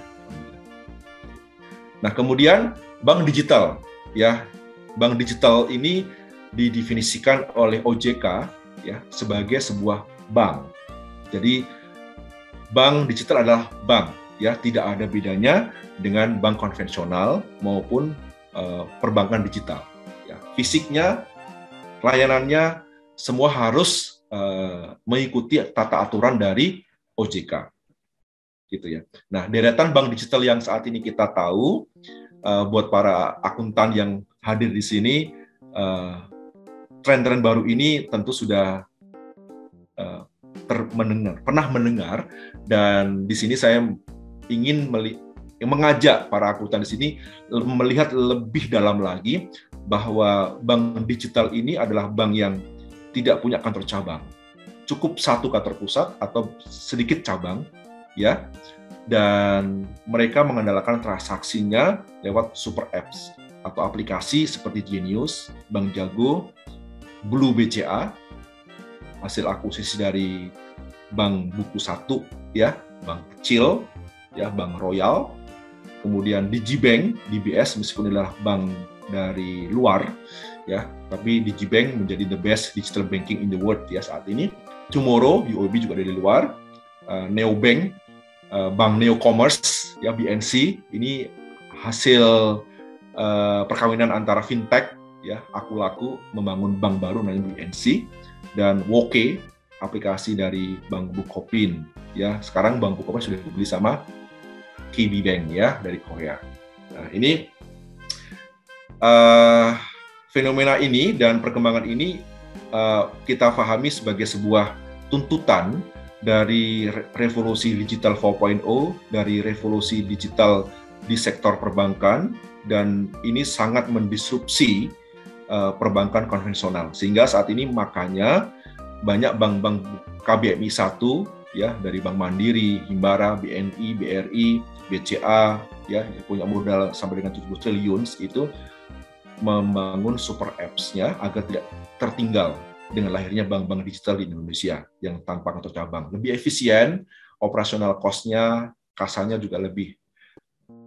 Nah, kemudian bank digital ya. Bank digital ini didefinisikan oleh OJK ya sebagai sebuah bank. Jadi bank digital adalah bank ya tidak ada bedanya dengan bank konvensional maupun uh, perbankan digital. Ya, fisiknya, layanannya semua harus uh, mengikuti tata aturan dari OJK, gitu ya. Nah, deretan bank digital yang saat ini kita tahu, uh, buat para akuntan yang hadir di sini, tren-tren uh, baru ini tentu sudah uh, mendengar, pernah mendengar, dan di sini saya ingin yang mengajak para akuntan di sini melihat lebih dalam lagi bahwa bank digital ini adalah bank yang tidak punya kantor cabang. Cukup satu kantor pusat atau sedikit cabang, ya. Dan mereka mengandalkan transaksinya lewat super apps atau aplikasi seperti Genius, Bank Jago, Blue BCA, hasil akuisisi dari Bank Buku Satu, ya, Bank Kecil, ya, Bank Royal, kemudian Digibank, DBS meskipun adalah bank dari luar ya. Tapi Digibank menjadi the best digital banking in the world ya saat ini. Tomorrow UOB juga dari luar. Uh, Neobank uh, Bank Neo Commerce ya BNC ini hasil uh, perkawinan antara fintech ya aku laku membangun bank baru namanya BNC dan Woke aplikasi dari Bank Bukopin ya. Sekarang Bank Bukopin sudah dibeli sama KB Bank ya dari Korea. Nah ini uh, fenomena ini dan perkembangan ini uh, kita pahami sebagai sebuah tuntutan dari revolusi digital 4.0, dari revolusi digital di sektor perbankan, dan ini sangat mendisrupsi uh, perbankan konvensional. Sehingga saat ini makanya banyak bank-bank KBMI 1 ya dari Bank Mandiri, Himbara, BNI, BRI, BCA ya punya modal sampai dengan 70 triliun itu membangun super apps-nya agar tidak tertinggal dengan lahirnya bank-bank digital di Indonesia yang tanpa kantor cabang. Lebih efisien, operasional cost-nya, kasanya juga lebih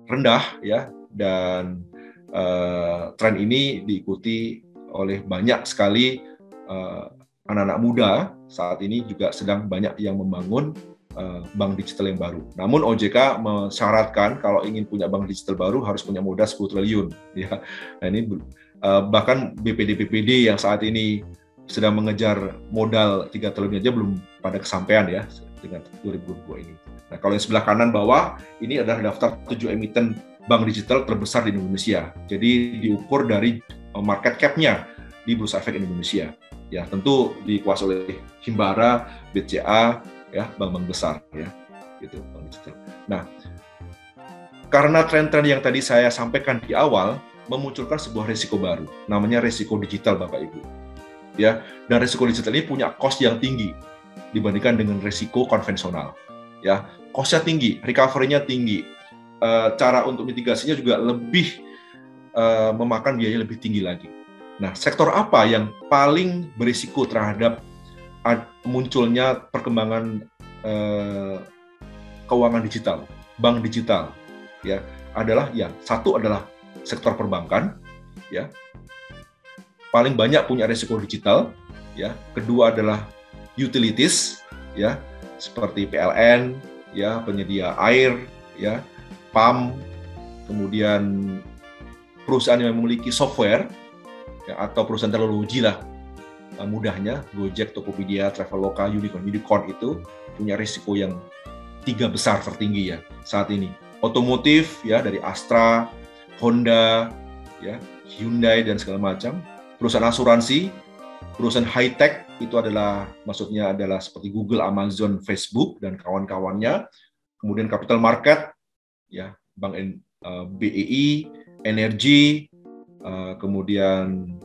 rendah ya dan uh, tren ini diikuti oleh banyak sekali anak eh, anak-anak muda saat ini juga sedang banyak yang membangun uh, bank digital yang baru. Namun OJK mensyaratkan kalau ingin punya bank digital baru harus punya modal 10 triliun ya. Nah ini uh, bahkan BPD-BPD yang saat ini sedang mengejar modal 3 triliun aja belum pada kesampaian ya dengan 2022 ini. Nah, kalau yang sebelah kanan bawah ini adalah daftar 7 emiten bank digital terbesar di Indonesia. Jadi diukur dari market cap-nya di Bursa Efek Indonesia. Ya, tentu dikuasai oleh Himbara, BCA, ya bank-bank besar ya gitu bank digital. Nah, karena tren-tren yang tadi saya sampaikan di awal memunculkan sebuah risiko baru, namanya risiko digital Bapak Ibu. Ya, dan risiko digital ini punya cost yang tinggi dibandingkan dengan risiko konvensional. Ya, costnya tinggi, recovery-nya tinggi, e, cara untuk mitigasinya juga lebih e, memakan biaya lebih tinggi lagi. Nah, sektor apa yang paling berisiko terhadap munculnya perkembangan eh, keuangan digital, bank digital, ya adalah ya satu adalah sektor perbankan, ya. Paling banyak punya risiko digital, ya. Kedua adalah utilities, ya seperti PLN, ya penyedia air, ya PAM, kemudian perusahaan yang memiliki software ya, atau perusahaan teknologi lah mudahnya Gojek, Tokopedia, Traveloka, Unicorn, Unicorn itu punya risiko yang tiga besar tertinggi ya saat ini. Otomotif ya dari Astra, Honda, ya Hyundai dan segala macam. Perusahaan asuransi, perusahaan high tech itu adalah maksudnya adalah seperti Google, Amazon, Facebook dan kawan-kawannya. Kemudian capital market, ya Bank uh, eh, BEI, energi, uh, kemudian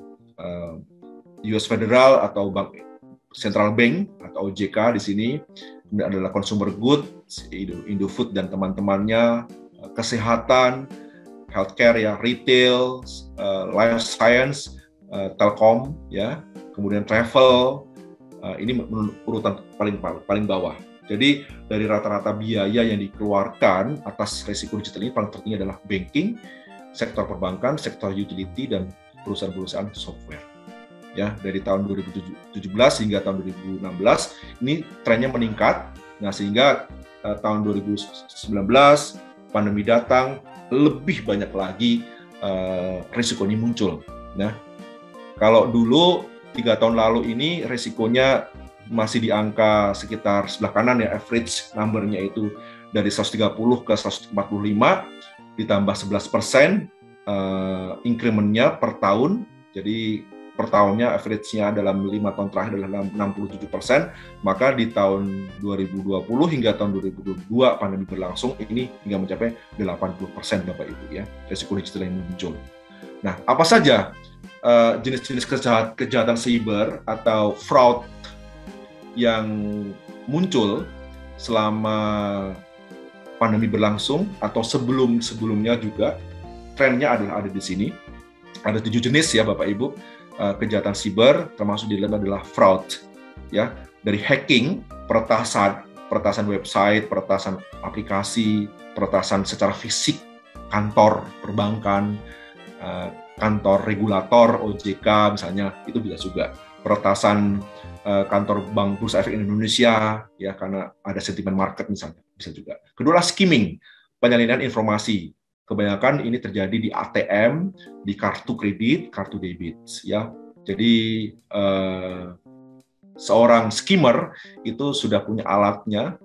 US Federal atau Bank Central Bank atau OJK di sini kemudian adalah consumer goods, Indofood dan teman-temannya, eh, kesehatan, healthcare ya, retail, uh, life science, uh, telkom ya, kemudian travel. Ini urutan paling paling bawah. Jadi dari rata-rata biaya yang dikeluarkan atas risiko digital ini paling tertinggi adalah banking, sektor perbankan, sektor utility dan perusahaan-perusahaan software ya dari tahun 2017 hingga tahun 2016 ini trennya meningkat. Nah sehingga uh, tahun 2019 pandemi datang lebih banyak lagi uh, risiko ini muncul. Nah kalau dulu tiga tahun lalu ini risikonya masih di angka sekitar sebelah kanan ya average numbernya itu dari 130 ke 145 ditambah 11 persen uh, incrementnya per tahun jadi per tahunnya average-nya dalam lima tahun terakhir adalah 67 persen, maka di tahun 2020 hingga tahun 2022 pandemi berlangsung ini hingga mencapai 80 persen Bapak Ibu ya resiko digital yang muncul. Nah, apa saja uh, jenis-jenis kejahat, kejahatan cyber atau fraud yang muncul selama pandemi berlangsung atau sebelum sebelumnya juga trennya adalah ada di sini. Ada tujuh jenis ya Bapak Ibu uh, kejahatan siber termasuk di dalam adalah fraud ya. Dari hacking, peretasan, peretasan website, peretasan aplikasi, peretasan secara fisik kantor perbankan, uh, kantor regulator OJK misalnya itu bisa juga. Peretasan uh, kantor Bank Bursa Efek Indonesia ya karena ada sentimen market misalnya bisa juga. Kedua skimming, penyalinan informasi kebanyakan ini terjadi di ATM, di kartu kredit, kartu debit, ya. Jadi eh, seorang skimmer itu sudah punya alatnya,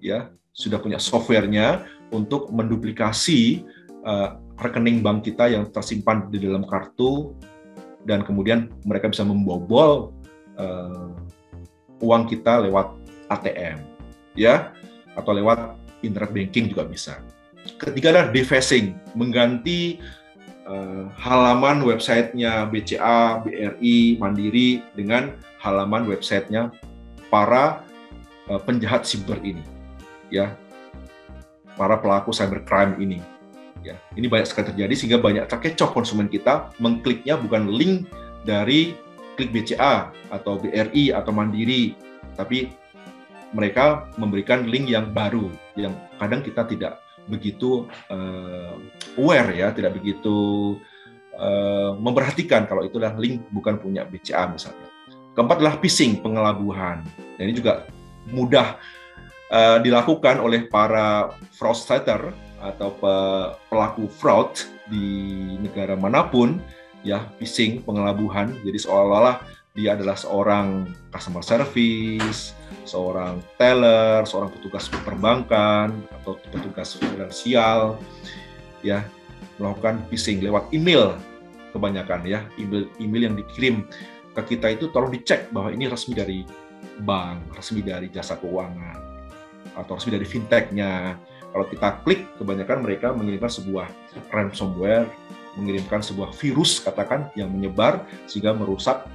ya, sudah punya softwarenya untuk menduplikasi eh, rekening bank kita yang tersimpan di dalam kartu dan kemudian mereka bisa membobol eh, uang kita lewat ATM, ya, atau lewat internet banking juga bisa. Ketiga adalah defacing, mengganti uh, halaman websitenya BCA, BRI, Mandiri dengan halaman websitenya para uh, penjahat siber ini, ya, para pelaku cybercrime ini. Ya, ini banyak sekali terjadi sehingga banyak terkecoh konsumen kita mengkliknya bukan link dari klik BCA atau BRI atau Mandiri, tapi mereka memberikan link yang baru yang kadang kita tidak begitu uh, aware ya, tidak begitu uh, memperhatikan kalau itulah link bukan punya BCA misalnya. Keempat adalah phishing, pengelabuhan. Ini juga mudah uh, dilakukan oleh para fraudster atau pelaku fraud di negara mana pun ya phishing pengelabuhan jadi seolah-olah dia adalah seorang customer service seorang teller, seorang petugas perbankan atau petugas finansial ya melakukan phishing lewat email kebanyakan ya email email yang dikirim ke kita itu tolong dicek bahwa ini resmi dari bank, resmi dari jasa keuangan atau resmi dari fintechnya. Kalau kita klik, kebanyakan mereka mengirimkan sebuah ransomware, mengirimkan sebuah virus katakan yang menyebar sehingga merusak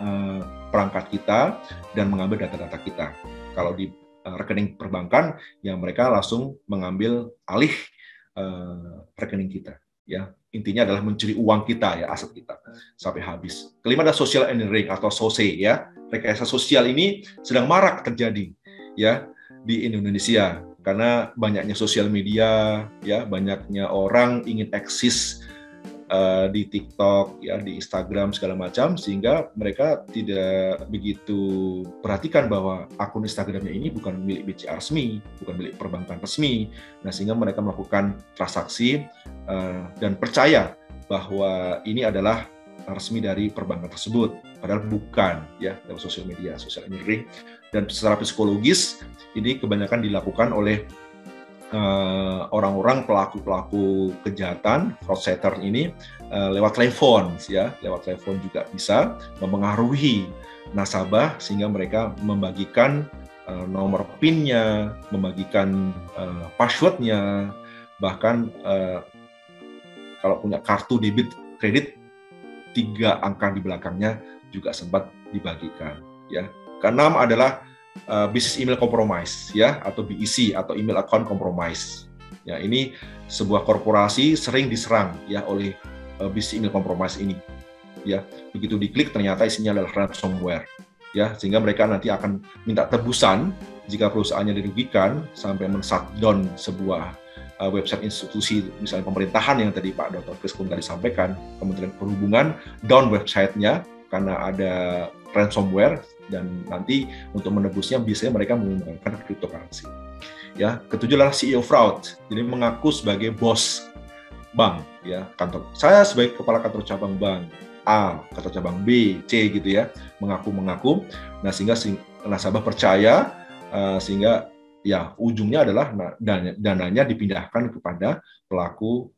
uh, perangkat kita dan mengambil data-data kita. Kalau di uh, rekening perbankan, ya mereka langsung mengambil alih uh, rekening kita. Ya, intinya adalah mencuri uang kita ya aset kita sampai habis. Kelima adalah social engineering atau SOSE ya. Rekayasa sosial ini sedang marak terjadi ya di Indonesia karena banyaknya sosial media ya, banyaknya orang ingin eksis uh, di TikTok, ya di Instagram segala macam, sehingga mereka tidak begitu perhatikan bahwa akun Instagramnya ini bukan milik BCA resmi, bukan milik perbankan resmi. Nah, sehingga mereka melakukan transaksi uh, dan percaya bahwa ini adalah resmi dari perbankan tersebut, padahal bukan ya dalam sosial media, sosial engineering dan secara psikologis ini kebanyakan dilakukan oleh Eh, orang-orang uh, pelaku-pelaku kejahatan fraud ini uh, lewat telepon ya lewat telepon juga bisa mempengaruhi nasabah sehingga mereka membagikan uh, nomor PIN-nya, membagikan uh, password-nya, bahkan uh, kalau punya kartu debit kredit tiga angka di belakangnya juga sempat dibagikan ya. Keenam adalah uh, business email compromise ya atau BEC atau email account compromise. Ya, ini sebuah korporasi sering diserang ya oleh uh, business email compromise ini. Ya, begitu diklik ternyata isinya adalah ransomware. Ya, sehingga mereka nanti akan minta tebusan jika perusahaannya dirugikan sampai men-shutdown sebuah uh, website institusi misalnya pemerintahan yang tadi Pak Dr. Kriskun tadi sampaikan, Kementerian Perhubungan down websitenya karena ada ransomware dan nanti untuk menebusnya biasanya mereka menggunakan cryptocurrency. Ya, ketujuh adalah CEO fraud. Jadi mengaku sebagai bos bank ya, kantor. Saya sebagai kepala kantor cabang bank A, kantor cabang B, C gitu ya, mengaku-mengaku. Nah, sehingga nasabah percaya uh, sehingga ya ujungnya adalah dananya, dananya dipindahkan kepada pelaku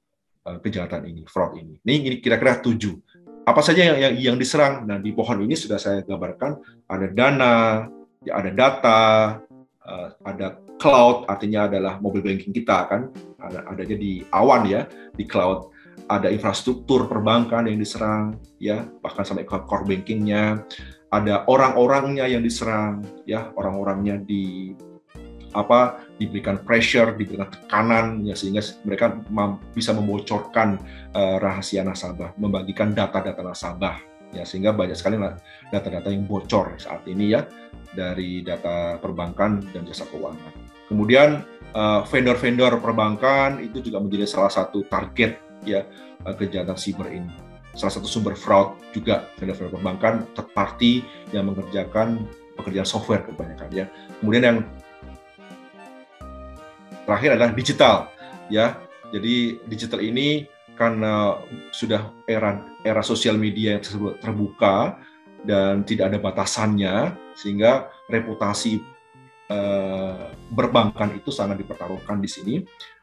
uh, kejahatan ini, fraud ini. Ini kira-kira tujuh apa saja yang, yang yang diserang. Nah, di pohon ini sudah saya gambarkan ada dana, ya ada data, uh, ada cloud, artinya adalah mobile banking kita kan, ada adanya di awan ya, di cloud. Ada infrastruktur perbankan yang diserang, ya bahkan sampai ke core bankingnya. Ada orang-orangnya yang diserang, ya orang-orangnya di apa diberikan pressure, diberikan tekanan ya sehingga mereka bisa membocorkan uh, rahasia nasabah, membagikan data-data nasabah ya sehingga banyak sekali data-data yang bocor saat ini ya dari data perbankan dan jasa keuangan. Kemudian uh, vendor-vendor perbankan itu juga menjadi salah satu target ya uh, kejahatan siber ini. Salah satu sumber fraud juga vendor-vendor perbankan third party yang mengerjakan pekerjaan software kebanyakan ya. Kemudian yang terakhir adalah digital ya. Jadi digital ini karena sudah era era sosial media yang terbuka dan tidak ada batasannya sehingga reputasi uh, berbankan itu sangat dipertaruhkan di sini.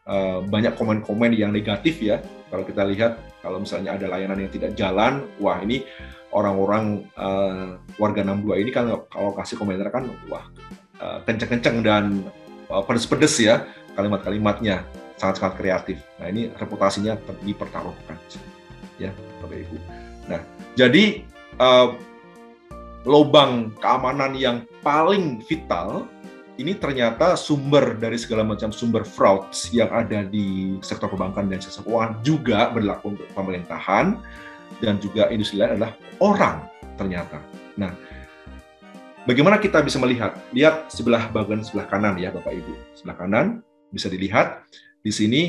Uh, banyak komen-komen yang negatif ya. Kalau kita lihat kalau misalnya ada layanan yang tidak jalan wah ini orang-orang uh, warga 62 ini kan kalau kasih komentar kan wah kenceng-kenceng dan pedes-pedes ya kalimat-kalimatnya sangat-sangat kreatif. Nah ini reputasinya dipertaruhkan, ya Bapak Ibu. Nah jadi uh, lubang keamanan yang paling vital ini ternyata sumber dari segala macam sumber fraud yang ada di sektor perbankan dan jasa keuangan juga berlaku untuk pemerintahan dan juga industri lain adalah orang ternyata. Nah, bagaimana kita bisa melihat? Lihat sebelah bagian sebelah kanan ya Bapak Ibu. Sebelah kanan bisa dilihat di sini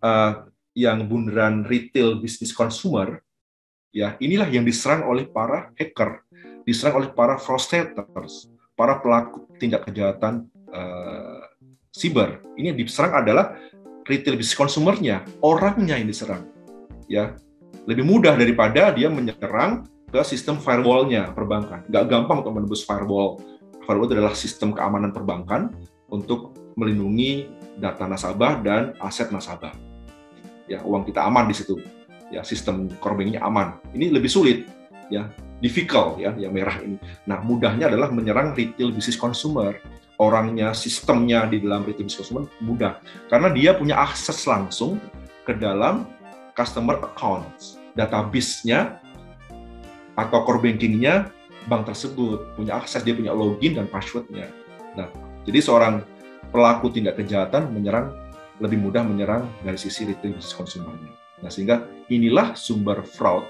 uh, yang bundaran retail bisnis consumer ya inilah yang diserang oleh para hacker, diserang oleh para fraudsters, para pelaku tindak kejahatan uh, siber. Ini yang diserang adalah retail bisnis consumernya, orangnya yang diserang. Ya, lebih mudah daripada dia menyerang ke sistem firewall-nya perbankan. Nggak gampang untuk menembus firewall. Firewall adalah sistem keamanan perbankan untuk melindungi data nasabah dan aset nasabah. Ya, uang kita aman di situ. Ya, sistem core aman. Ini lebih sulit, ya, difficult ya, yang merah ini. Nah, mudahnya adalah menyerang retail business consumer. Orangnya, sistemnya di dalam retail business consumer mudah karena dia punya akses langsung ke dalam customer accounts, database-nya atau core banking-nya bank tersebut punya akses, dia punya login dan password-nya. Nah, jadi seorang pelaku tindak kejahatan menyerang lebih mudah menyerang dari sisi retail bisnis. Nah, sehingga inilah sumber fraud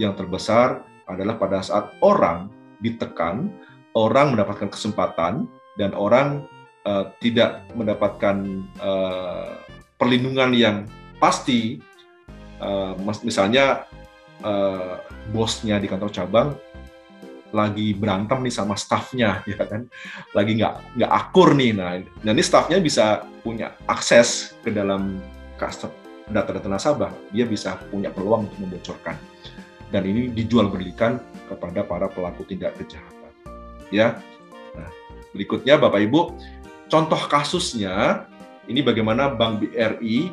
yang terbesar adalah pada saat orang ditekan, orang mendapatkan kesempatan, dan orang uh, tidak mendapatkan uh, perlindungan yang pasti. Uh, misalnya uh, bosnya di kantor cabang lagi berantem nih sama staffnya ya kan? Lagi nggak nggak akur nih. Nah nanti staffnya bisa punya akses ke dalam data-data nasabah. Dia bisa punya peluang untuk membocorkan. Dan ini dijual belikan kepada para pelaku tindak kejahatan. Ya. Nah berikutnya bapak ibu contoh kasusnya ini bagaimana Bank BRI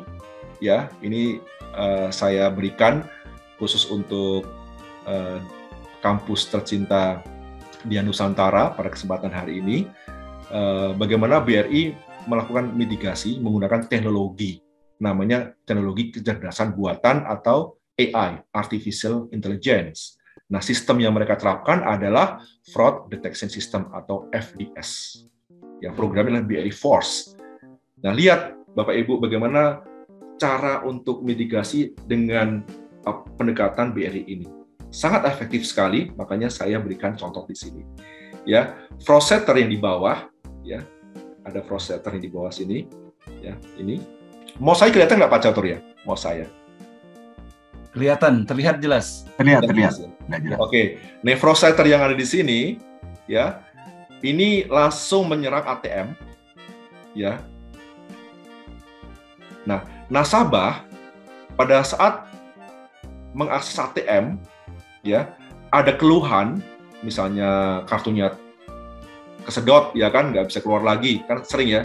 ya ini uh, saya berikan khusus untuk uh, kampus tercinta di Nusantara pada kesempatan hari ini, eh, bagaimana BRI melakukan mitigasi menggunakan teknologi, namanya teknologi kecerdasan buatan atau AI, Artificial Intelligence. Nah, sistem yang mereka terapkan adalah Fraud Detection System atau FDS. Ya, programnya adalah BRI Force. Nah, lihat Bapak Ibu bagaimana cara untuk mitigasi dengan eh, pendekatan BRI ini sangat efektif sekali, makanya saya berikan contoh di sini. Ya, frosetter yang di bawah, ya, ada frosetter yang di bawah sini, ya, ini. Mau saya kelihatan nggak Pak Catur ya? Mau saya. Kelihatan, terlihat jelas. Terlihat, terlihat. terlihat. Oke, okay. frosetter yang ada di sini, ya, ini langsung menyerang ATM, ya. Nah, nasabah pada saat mengakses ATM ya ada keluhan misalnya kartunya kesedot ya kan nggak bisa keluar lagi kan sering ya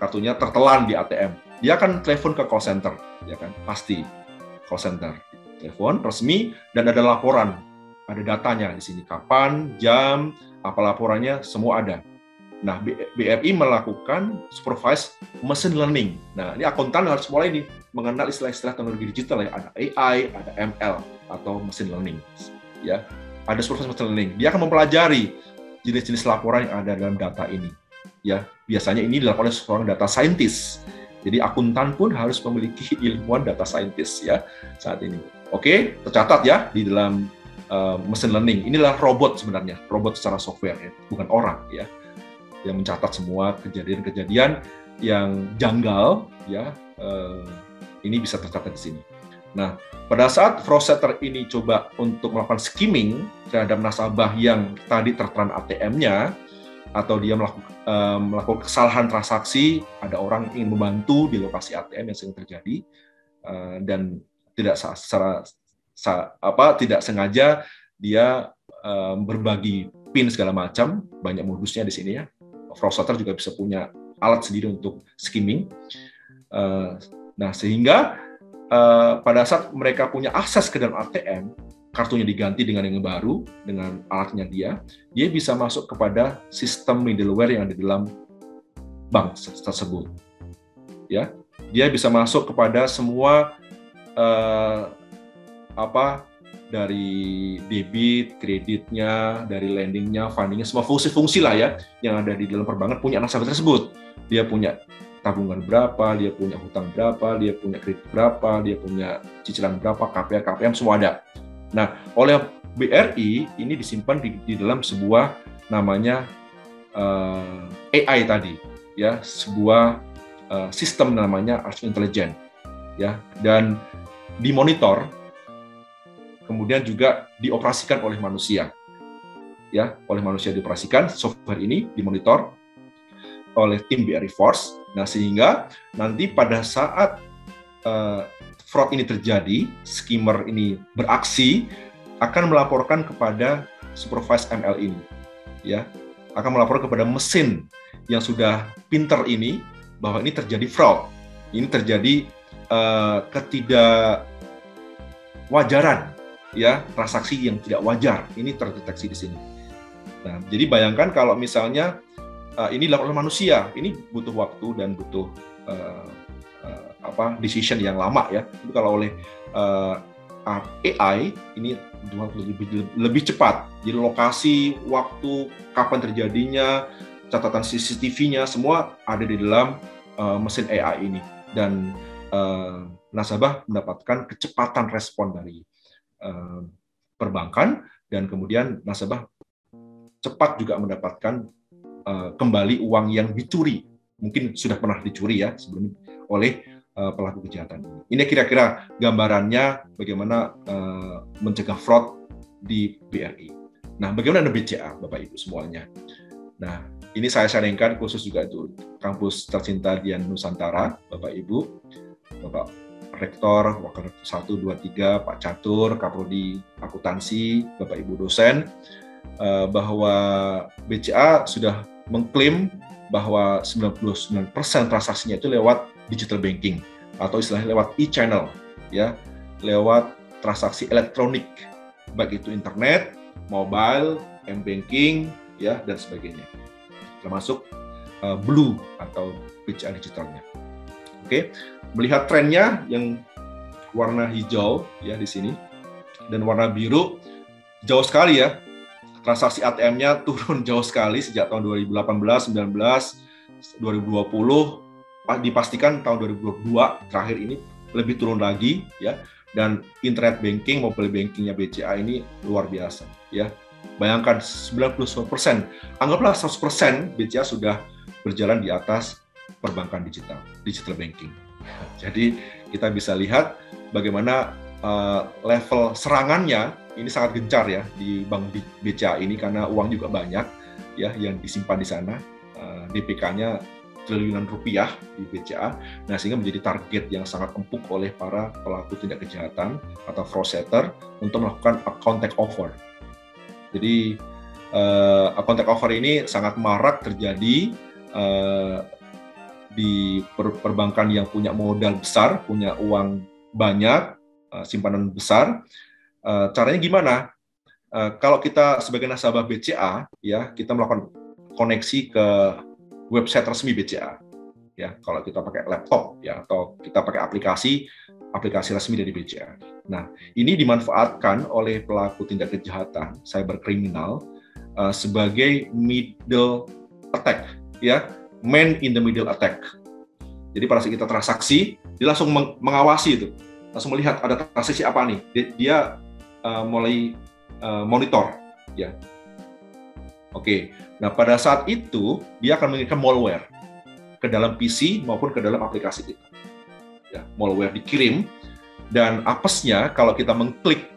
kartunya tertelan di ATM dia akan telepon ke call center ya kan pasti call center telepon resmi dan ada laporan, ada datanya di sini kapan, jam, apa laporannya, semua ada. Nah, BRI melakukan supervised machine learning. Nah, ini akuntan harus mulai nih mengenal istilah-istilah teknologi digital ya. Ada AI, ada ML atau machine learning. Ya, ada supervised machine learning. Dia akan mempelajari jenis-jenis laporan yang ada dalam data ini. Ya, biasanya ini dilakukan oleh seorang data scientist. Jadi akuntan pun harus memiliki ilmuwan data scientist ya saat ini. Oke, tercatat ya di dalam uh, machine learning. Inilah robot sebenarnya, robot secara software ya, bukan orang ya yang mencatat semua kejadian-kejadian yang janggal ya eh, ini bisa tercatat di sini. Nah, pada saat fraud setter ini coba untuk melakukan skimming terhadap nasabah yang tadi tertera ATM-nya atau dia melakukan, eh, melakukan kesalahan transaksi, ada orang ingin membantu di lokasi ATM yang sering terjadi eh, dan tidak secara apa tidak sengaja dia eh, berbagi pin segala macam, banyak modusnya di sini ya fraudster juga bisa punya alat sendiri untuk skimming. Uh, nah, sehingga uh, pada saat mereka punya akses ke dalam ATM, kartunya diganti dengan yang baru, dengan alatnya dia, dia bisa masuk kepada sistem middleware yang ada di dalam bank tersebut. Ya, dia bisa masuk kepada semua uh, apa dari debit, kreditnya, dari lendingnya, fundingnya, semua fungsi-fungsi lah ya yang ada di dalam perbankan punya nasabah tersebut. Dia punya tabungan berapa, dia punya hutang berapa, dia punya kredit berapa, dia punya cicilan berapa, KPR, KPM semua ada. Nah, oleh BRI ini disimpan di, di dalam sebuah namanya uh, eh, AI tadi, ya, sebuah uh, sistem namanya artificial intelligence, ya, dan dimonitor kemudian juga dioperasikan oleh manusia. Ya, oleh manusia dioperasikan, software ini dimonitor oleh tim BRI Force. Nah, sehingga nanti pada saat uh, fraud ini terjadi, skimmer ini beraksi, akan melaporkan kepada supervised ML ini. Ya, akan melaporkan kepada mesin yang sudah pinter ini bahwa ini terjadi fraud. Ini terjadi uh, ketidakwajaran ya transaksi yang tidak wajar ini terdeteksi di sini. Nah, jadi bayangkan kalau misalnya uh, ini dilakukan oleh manusia, ini butuh waktu dan butuh uh, uh, apa decision yang lama ya. Itu kalau oleh uh, AI ini lebih, lebih cepat. Jadi lokasi, waktu, kapan terjadinya, catatan CCTV-nya semua ada di dalam uh, mesin AI ini dan uh, nasabah mendapatkan kecepatan respon dari Eh, perbankan dan kemudian nasabah cepat juga mendapatkan uh, kembali uang yang dicuri mungkin sudah pernah dicuri ya sebelum oleh uh, pelaku kejahatan ini. Ini kira-kira gambarannya bagaimana uh, mencegah fraud di BRI. Nah, bagaimana BCA Bapak Ibu semuanya? Nah, ini saya sharingkan khusus juga itu kampus tercinta di Nusantara, Bapak Ibu, Bapak Rektor, Wakil Rektor 1, 2, 3, Pak Catur, Kaprodi Akuntansi, Bapak Ibu dosen, eh, bahwa BCA sudah mengklaim bahwa 99% transaksinya itu lewat digital banking atau istilahnya lewat e-channel ya, lewat transaksi elektronik baik itu internet, mobile, m-banking ya dan sebagainya. Termasuk uh, Blue atau BCA digitalnya. Oke, melihat trennya yang warna hijau ya di sini dan warna biru jauh sekali ya. Transaksi ATM-nya turun jauh sekali sejak tahun 2018, 19, 2020 dipastikan tahun 2022 terakhir ini lebih turun lagi ya. Dan internet banking mobile bankingnya BCA ini luar biasa ya. Bayangkan 99% anggaplah 100% BCA sudah berjalan di atas perbankan digital, digital banking. Jadi kita bisa lihat bagaimana uh, level serangannya ini sangat gencar ya di bank BCA ini karena uang juga banyak ya yang disimpan di sana. Uh, DPK-nya triliunan rupiah di BCA, nah sehingga menjadi target yang sangat empuk oleh para pelaku tindak kejahatan atau fraud setter untuk melakukan account takeover. Jadi uh, account takeover ini sangat marak terjadi uh, di per perbankan yang punya modal besar, punya uang banyak, uh, simpanan besar. Uh, caranya gimana? Uh, kalau kita sebagai nasabah BCA, ya kita melakukan koneksi ke website resmi BCA. Ya, kalau kita pakai laptop ya atau kita pakai aplikasi aplikasi resmi dari BCA. Nah, ini dimanfaatkan oleh pelaku tindak kejahatan cyber kriminal uh, sebagai middle attack, ya, man in the middle attack. Jadi pada saat kita transaksi, dia langsung mengawasi itu, langsung melihat ada transaksi apa nih. Dia uh, mulai uh, monitor, ya. Oke, nah pada saat itu dia akan mengirimkan malware ke dalam PC maupun ke dalam aplikasi kita ya, malware dikirim dan apesnya kalau kita mengklik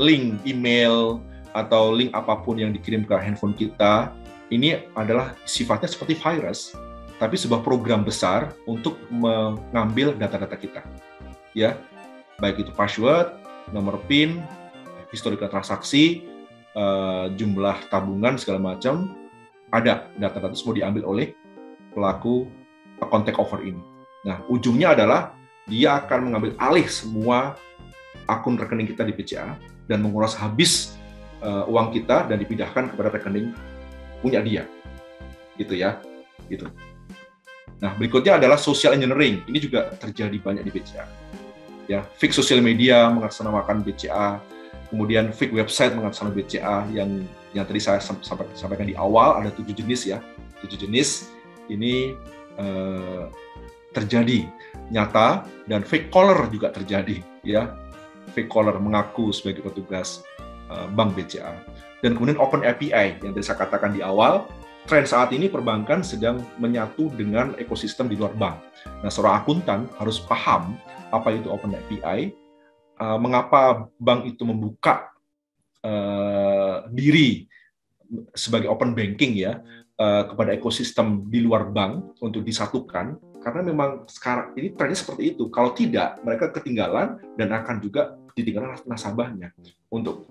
link email atau link apa pun yang dikirim ke handphone kita ini adalah sifatnya seperti virus tapi sebuah program besar untuk mengambil data-data kita. Ya baik itu password nomor PIN historical transaksi uh, jumlah tabungan segala macam ada data-data semua diambil oleh pelaku contact over ini Nah, ujungnya adalah dia akan mengambil alih semua akun rekening kita di BCA dan menguras habis uh, uang kita dan dipindahkan kepada rekening punya dia. Gitu ya. Gitu. Nah, berikutnya adalah social engineering. Ini juga terjadi banyak di BCA. Ya, fake social media mengatasnamakan BCA, kemudian fake website mengatasnamakan BCA yang yang tadi saya sampaikan di awal ada tujuh jenis ya. Tujuh jenis ini uh, terjadi nyata dan fake caller juga terjadi ya fake caller mengaku sebagai petugas uh, bank BCA dan kemudian open API yang tadi saya katakan di awal tren saat ini perbankan sedang menyatu dengan ekosistem di luar bank. Nah, seorang akuntan harus paham apa itu open API, uh, mengapa bank itu membuka uh, diri sebagai open banking ya uh, kepada ekosistem di luar bank untuk disatukan karena memang sekarang ini trennya seperti itu. Kalau tidak, mereka ketinggalan dan akan juga ditinggalkan nasabahnya. Untuk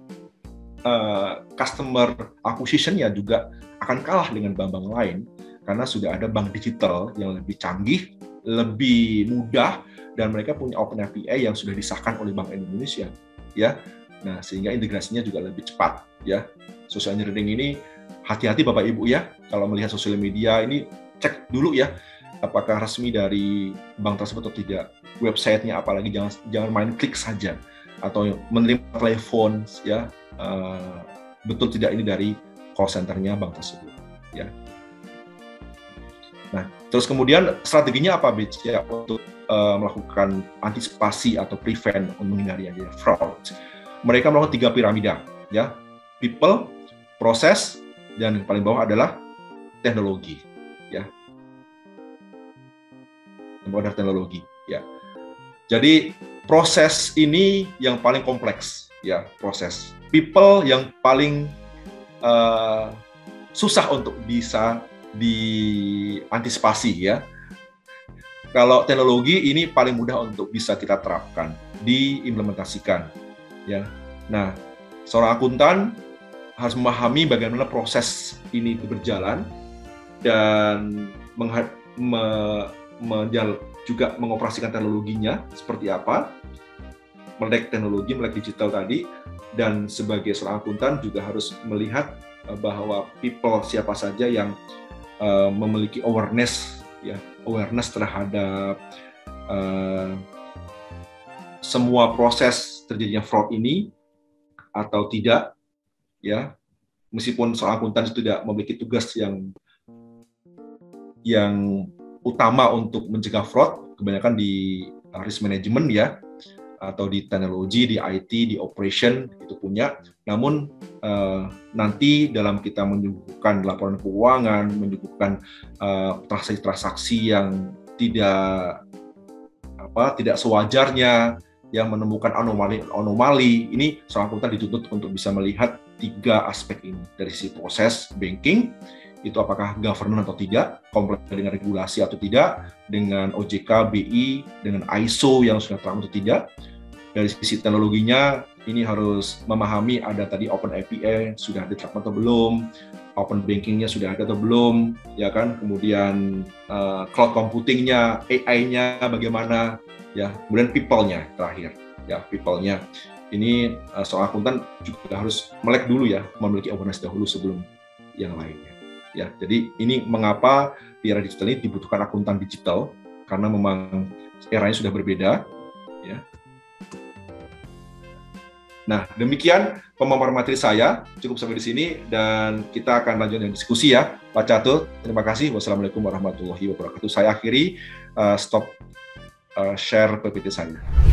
uh, customer acquisition-nya juga akan kalah dengan bank-bank lain karena sudah ada bank digital yang lebih canggih, lebih mudah dan mereka punya open API yang sudah disahkan oleh Bank Indonesia, ya. Nah, sehingga integrasinya juga lebih cepat, ya. Social engineering ini hati-hati Bapak Ibu ya, kalau melihat sosial media ini cek dulu ya apakah resmi dari bank tersebut atau tidak, websitenya apalagi jangan jangan main klik saja atau menerima telepon ya uh, betul tidak ini dari call centernya bank tersebut ya. Nah, terus kemudian strateginya apa Bitch ya untuk uh, melakukan antisipasi atau prevent untuk menghindari adanya fraud. Mereka melakukan tiga piramida ya, people, proses, dan yang paling bawah adalah teknologi ya modern teknologi ya. Jadi proses ini yang paling kompleks ya proses. People yang paling uh, susah untuk bisa diantisipasi ya. Kalau teknologi ini paling mudah untuk bisa kita terapkan, diimplementasikan ya. Nah, seorang akuntan harus memahami bagaimana proses ini berjalan dan menjal juga mengoperasikan teknologinya seperti apa, melek teknologi, melek digital tadi, dan sebagai seorang akuntan juga harus melihat eh, bahwa people siapa saja yang uh, memiliki awareness ya awareness terhadap uh, semua proses terjadinya fraud ini atau tidak ya meskipun seorang akuntan tidak memiliki tugas yang yang utama untuk mencegah fraud kebanyakan di risk management ya atau di teknologi, di IT, di operation itu punya. Namun uh, nanti dalam kita menyuguhkan laporan keuangan, menyuguhkan uh, transaksi-transaksi yang tidak apa tidak sewajarnya, yang menemukan anomali-anomali, ini seorang akuntan dituntut untuk bisa melihat tiga aspek ini dari sisi proses banking, itu apakah governance atau tidak, kompleks dengan regulasi atau tidak, dengan OJK, BI, dengan ISO yang sudah terang atau tidak. Dari sisi teknologinya, ini harus memahami ada tadi Open API sudah diterapkan atau belum, Open Bankingnya sudah ada atau belum, ya kan? Kemudian uh, cloud computingnya, AI-nya bagaimana, ya. Kemudian people-nya terakhir. ya people-nya. Ini uh, seorang akuntan juga harus melek dulu ya, memiliki awareness dahulu sebelum yang lainnya. Ya, jadi ini mengapa di era digital ini dibutuhkan akuntan digital karena memang eranya sudah berbeda. Nah, demikian pemaparan materi saya. Cukup sampai di sini dan kita akan lanjut dengan diskusi ya, Pak Catul. Terima kasih. Wassalamualaikum warahmatullahi wabarakatuh. Saya akhiri uh, stop uh, share PPT saya.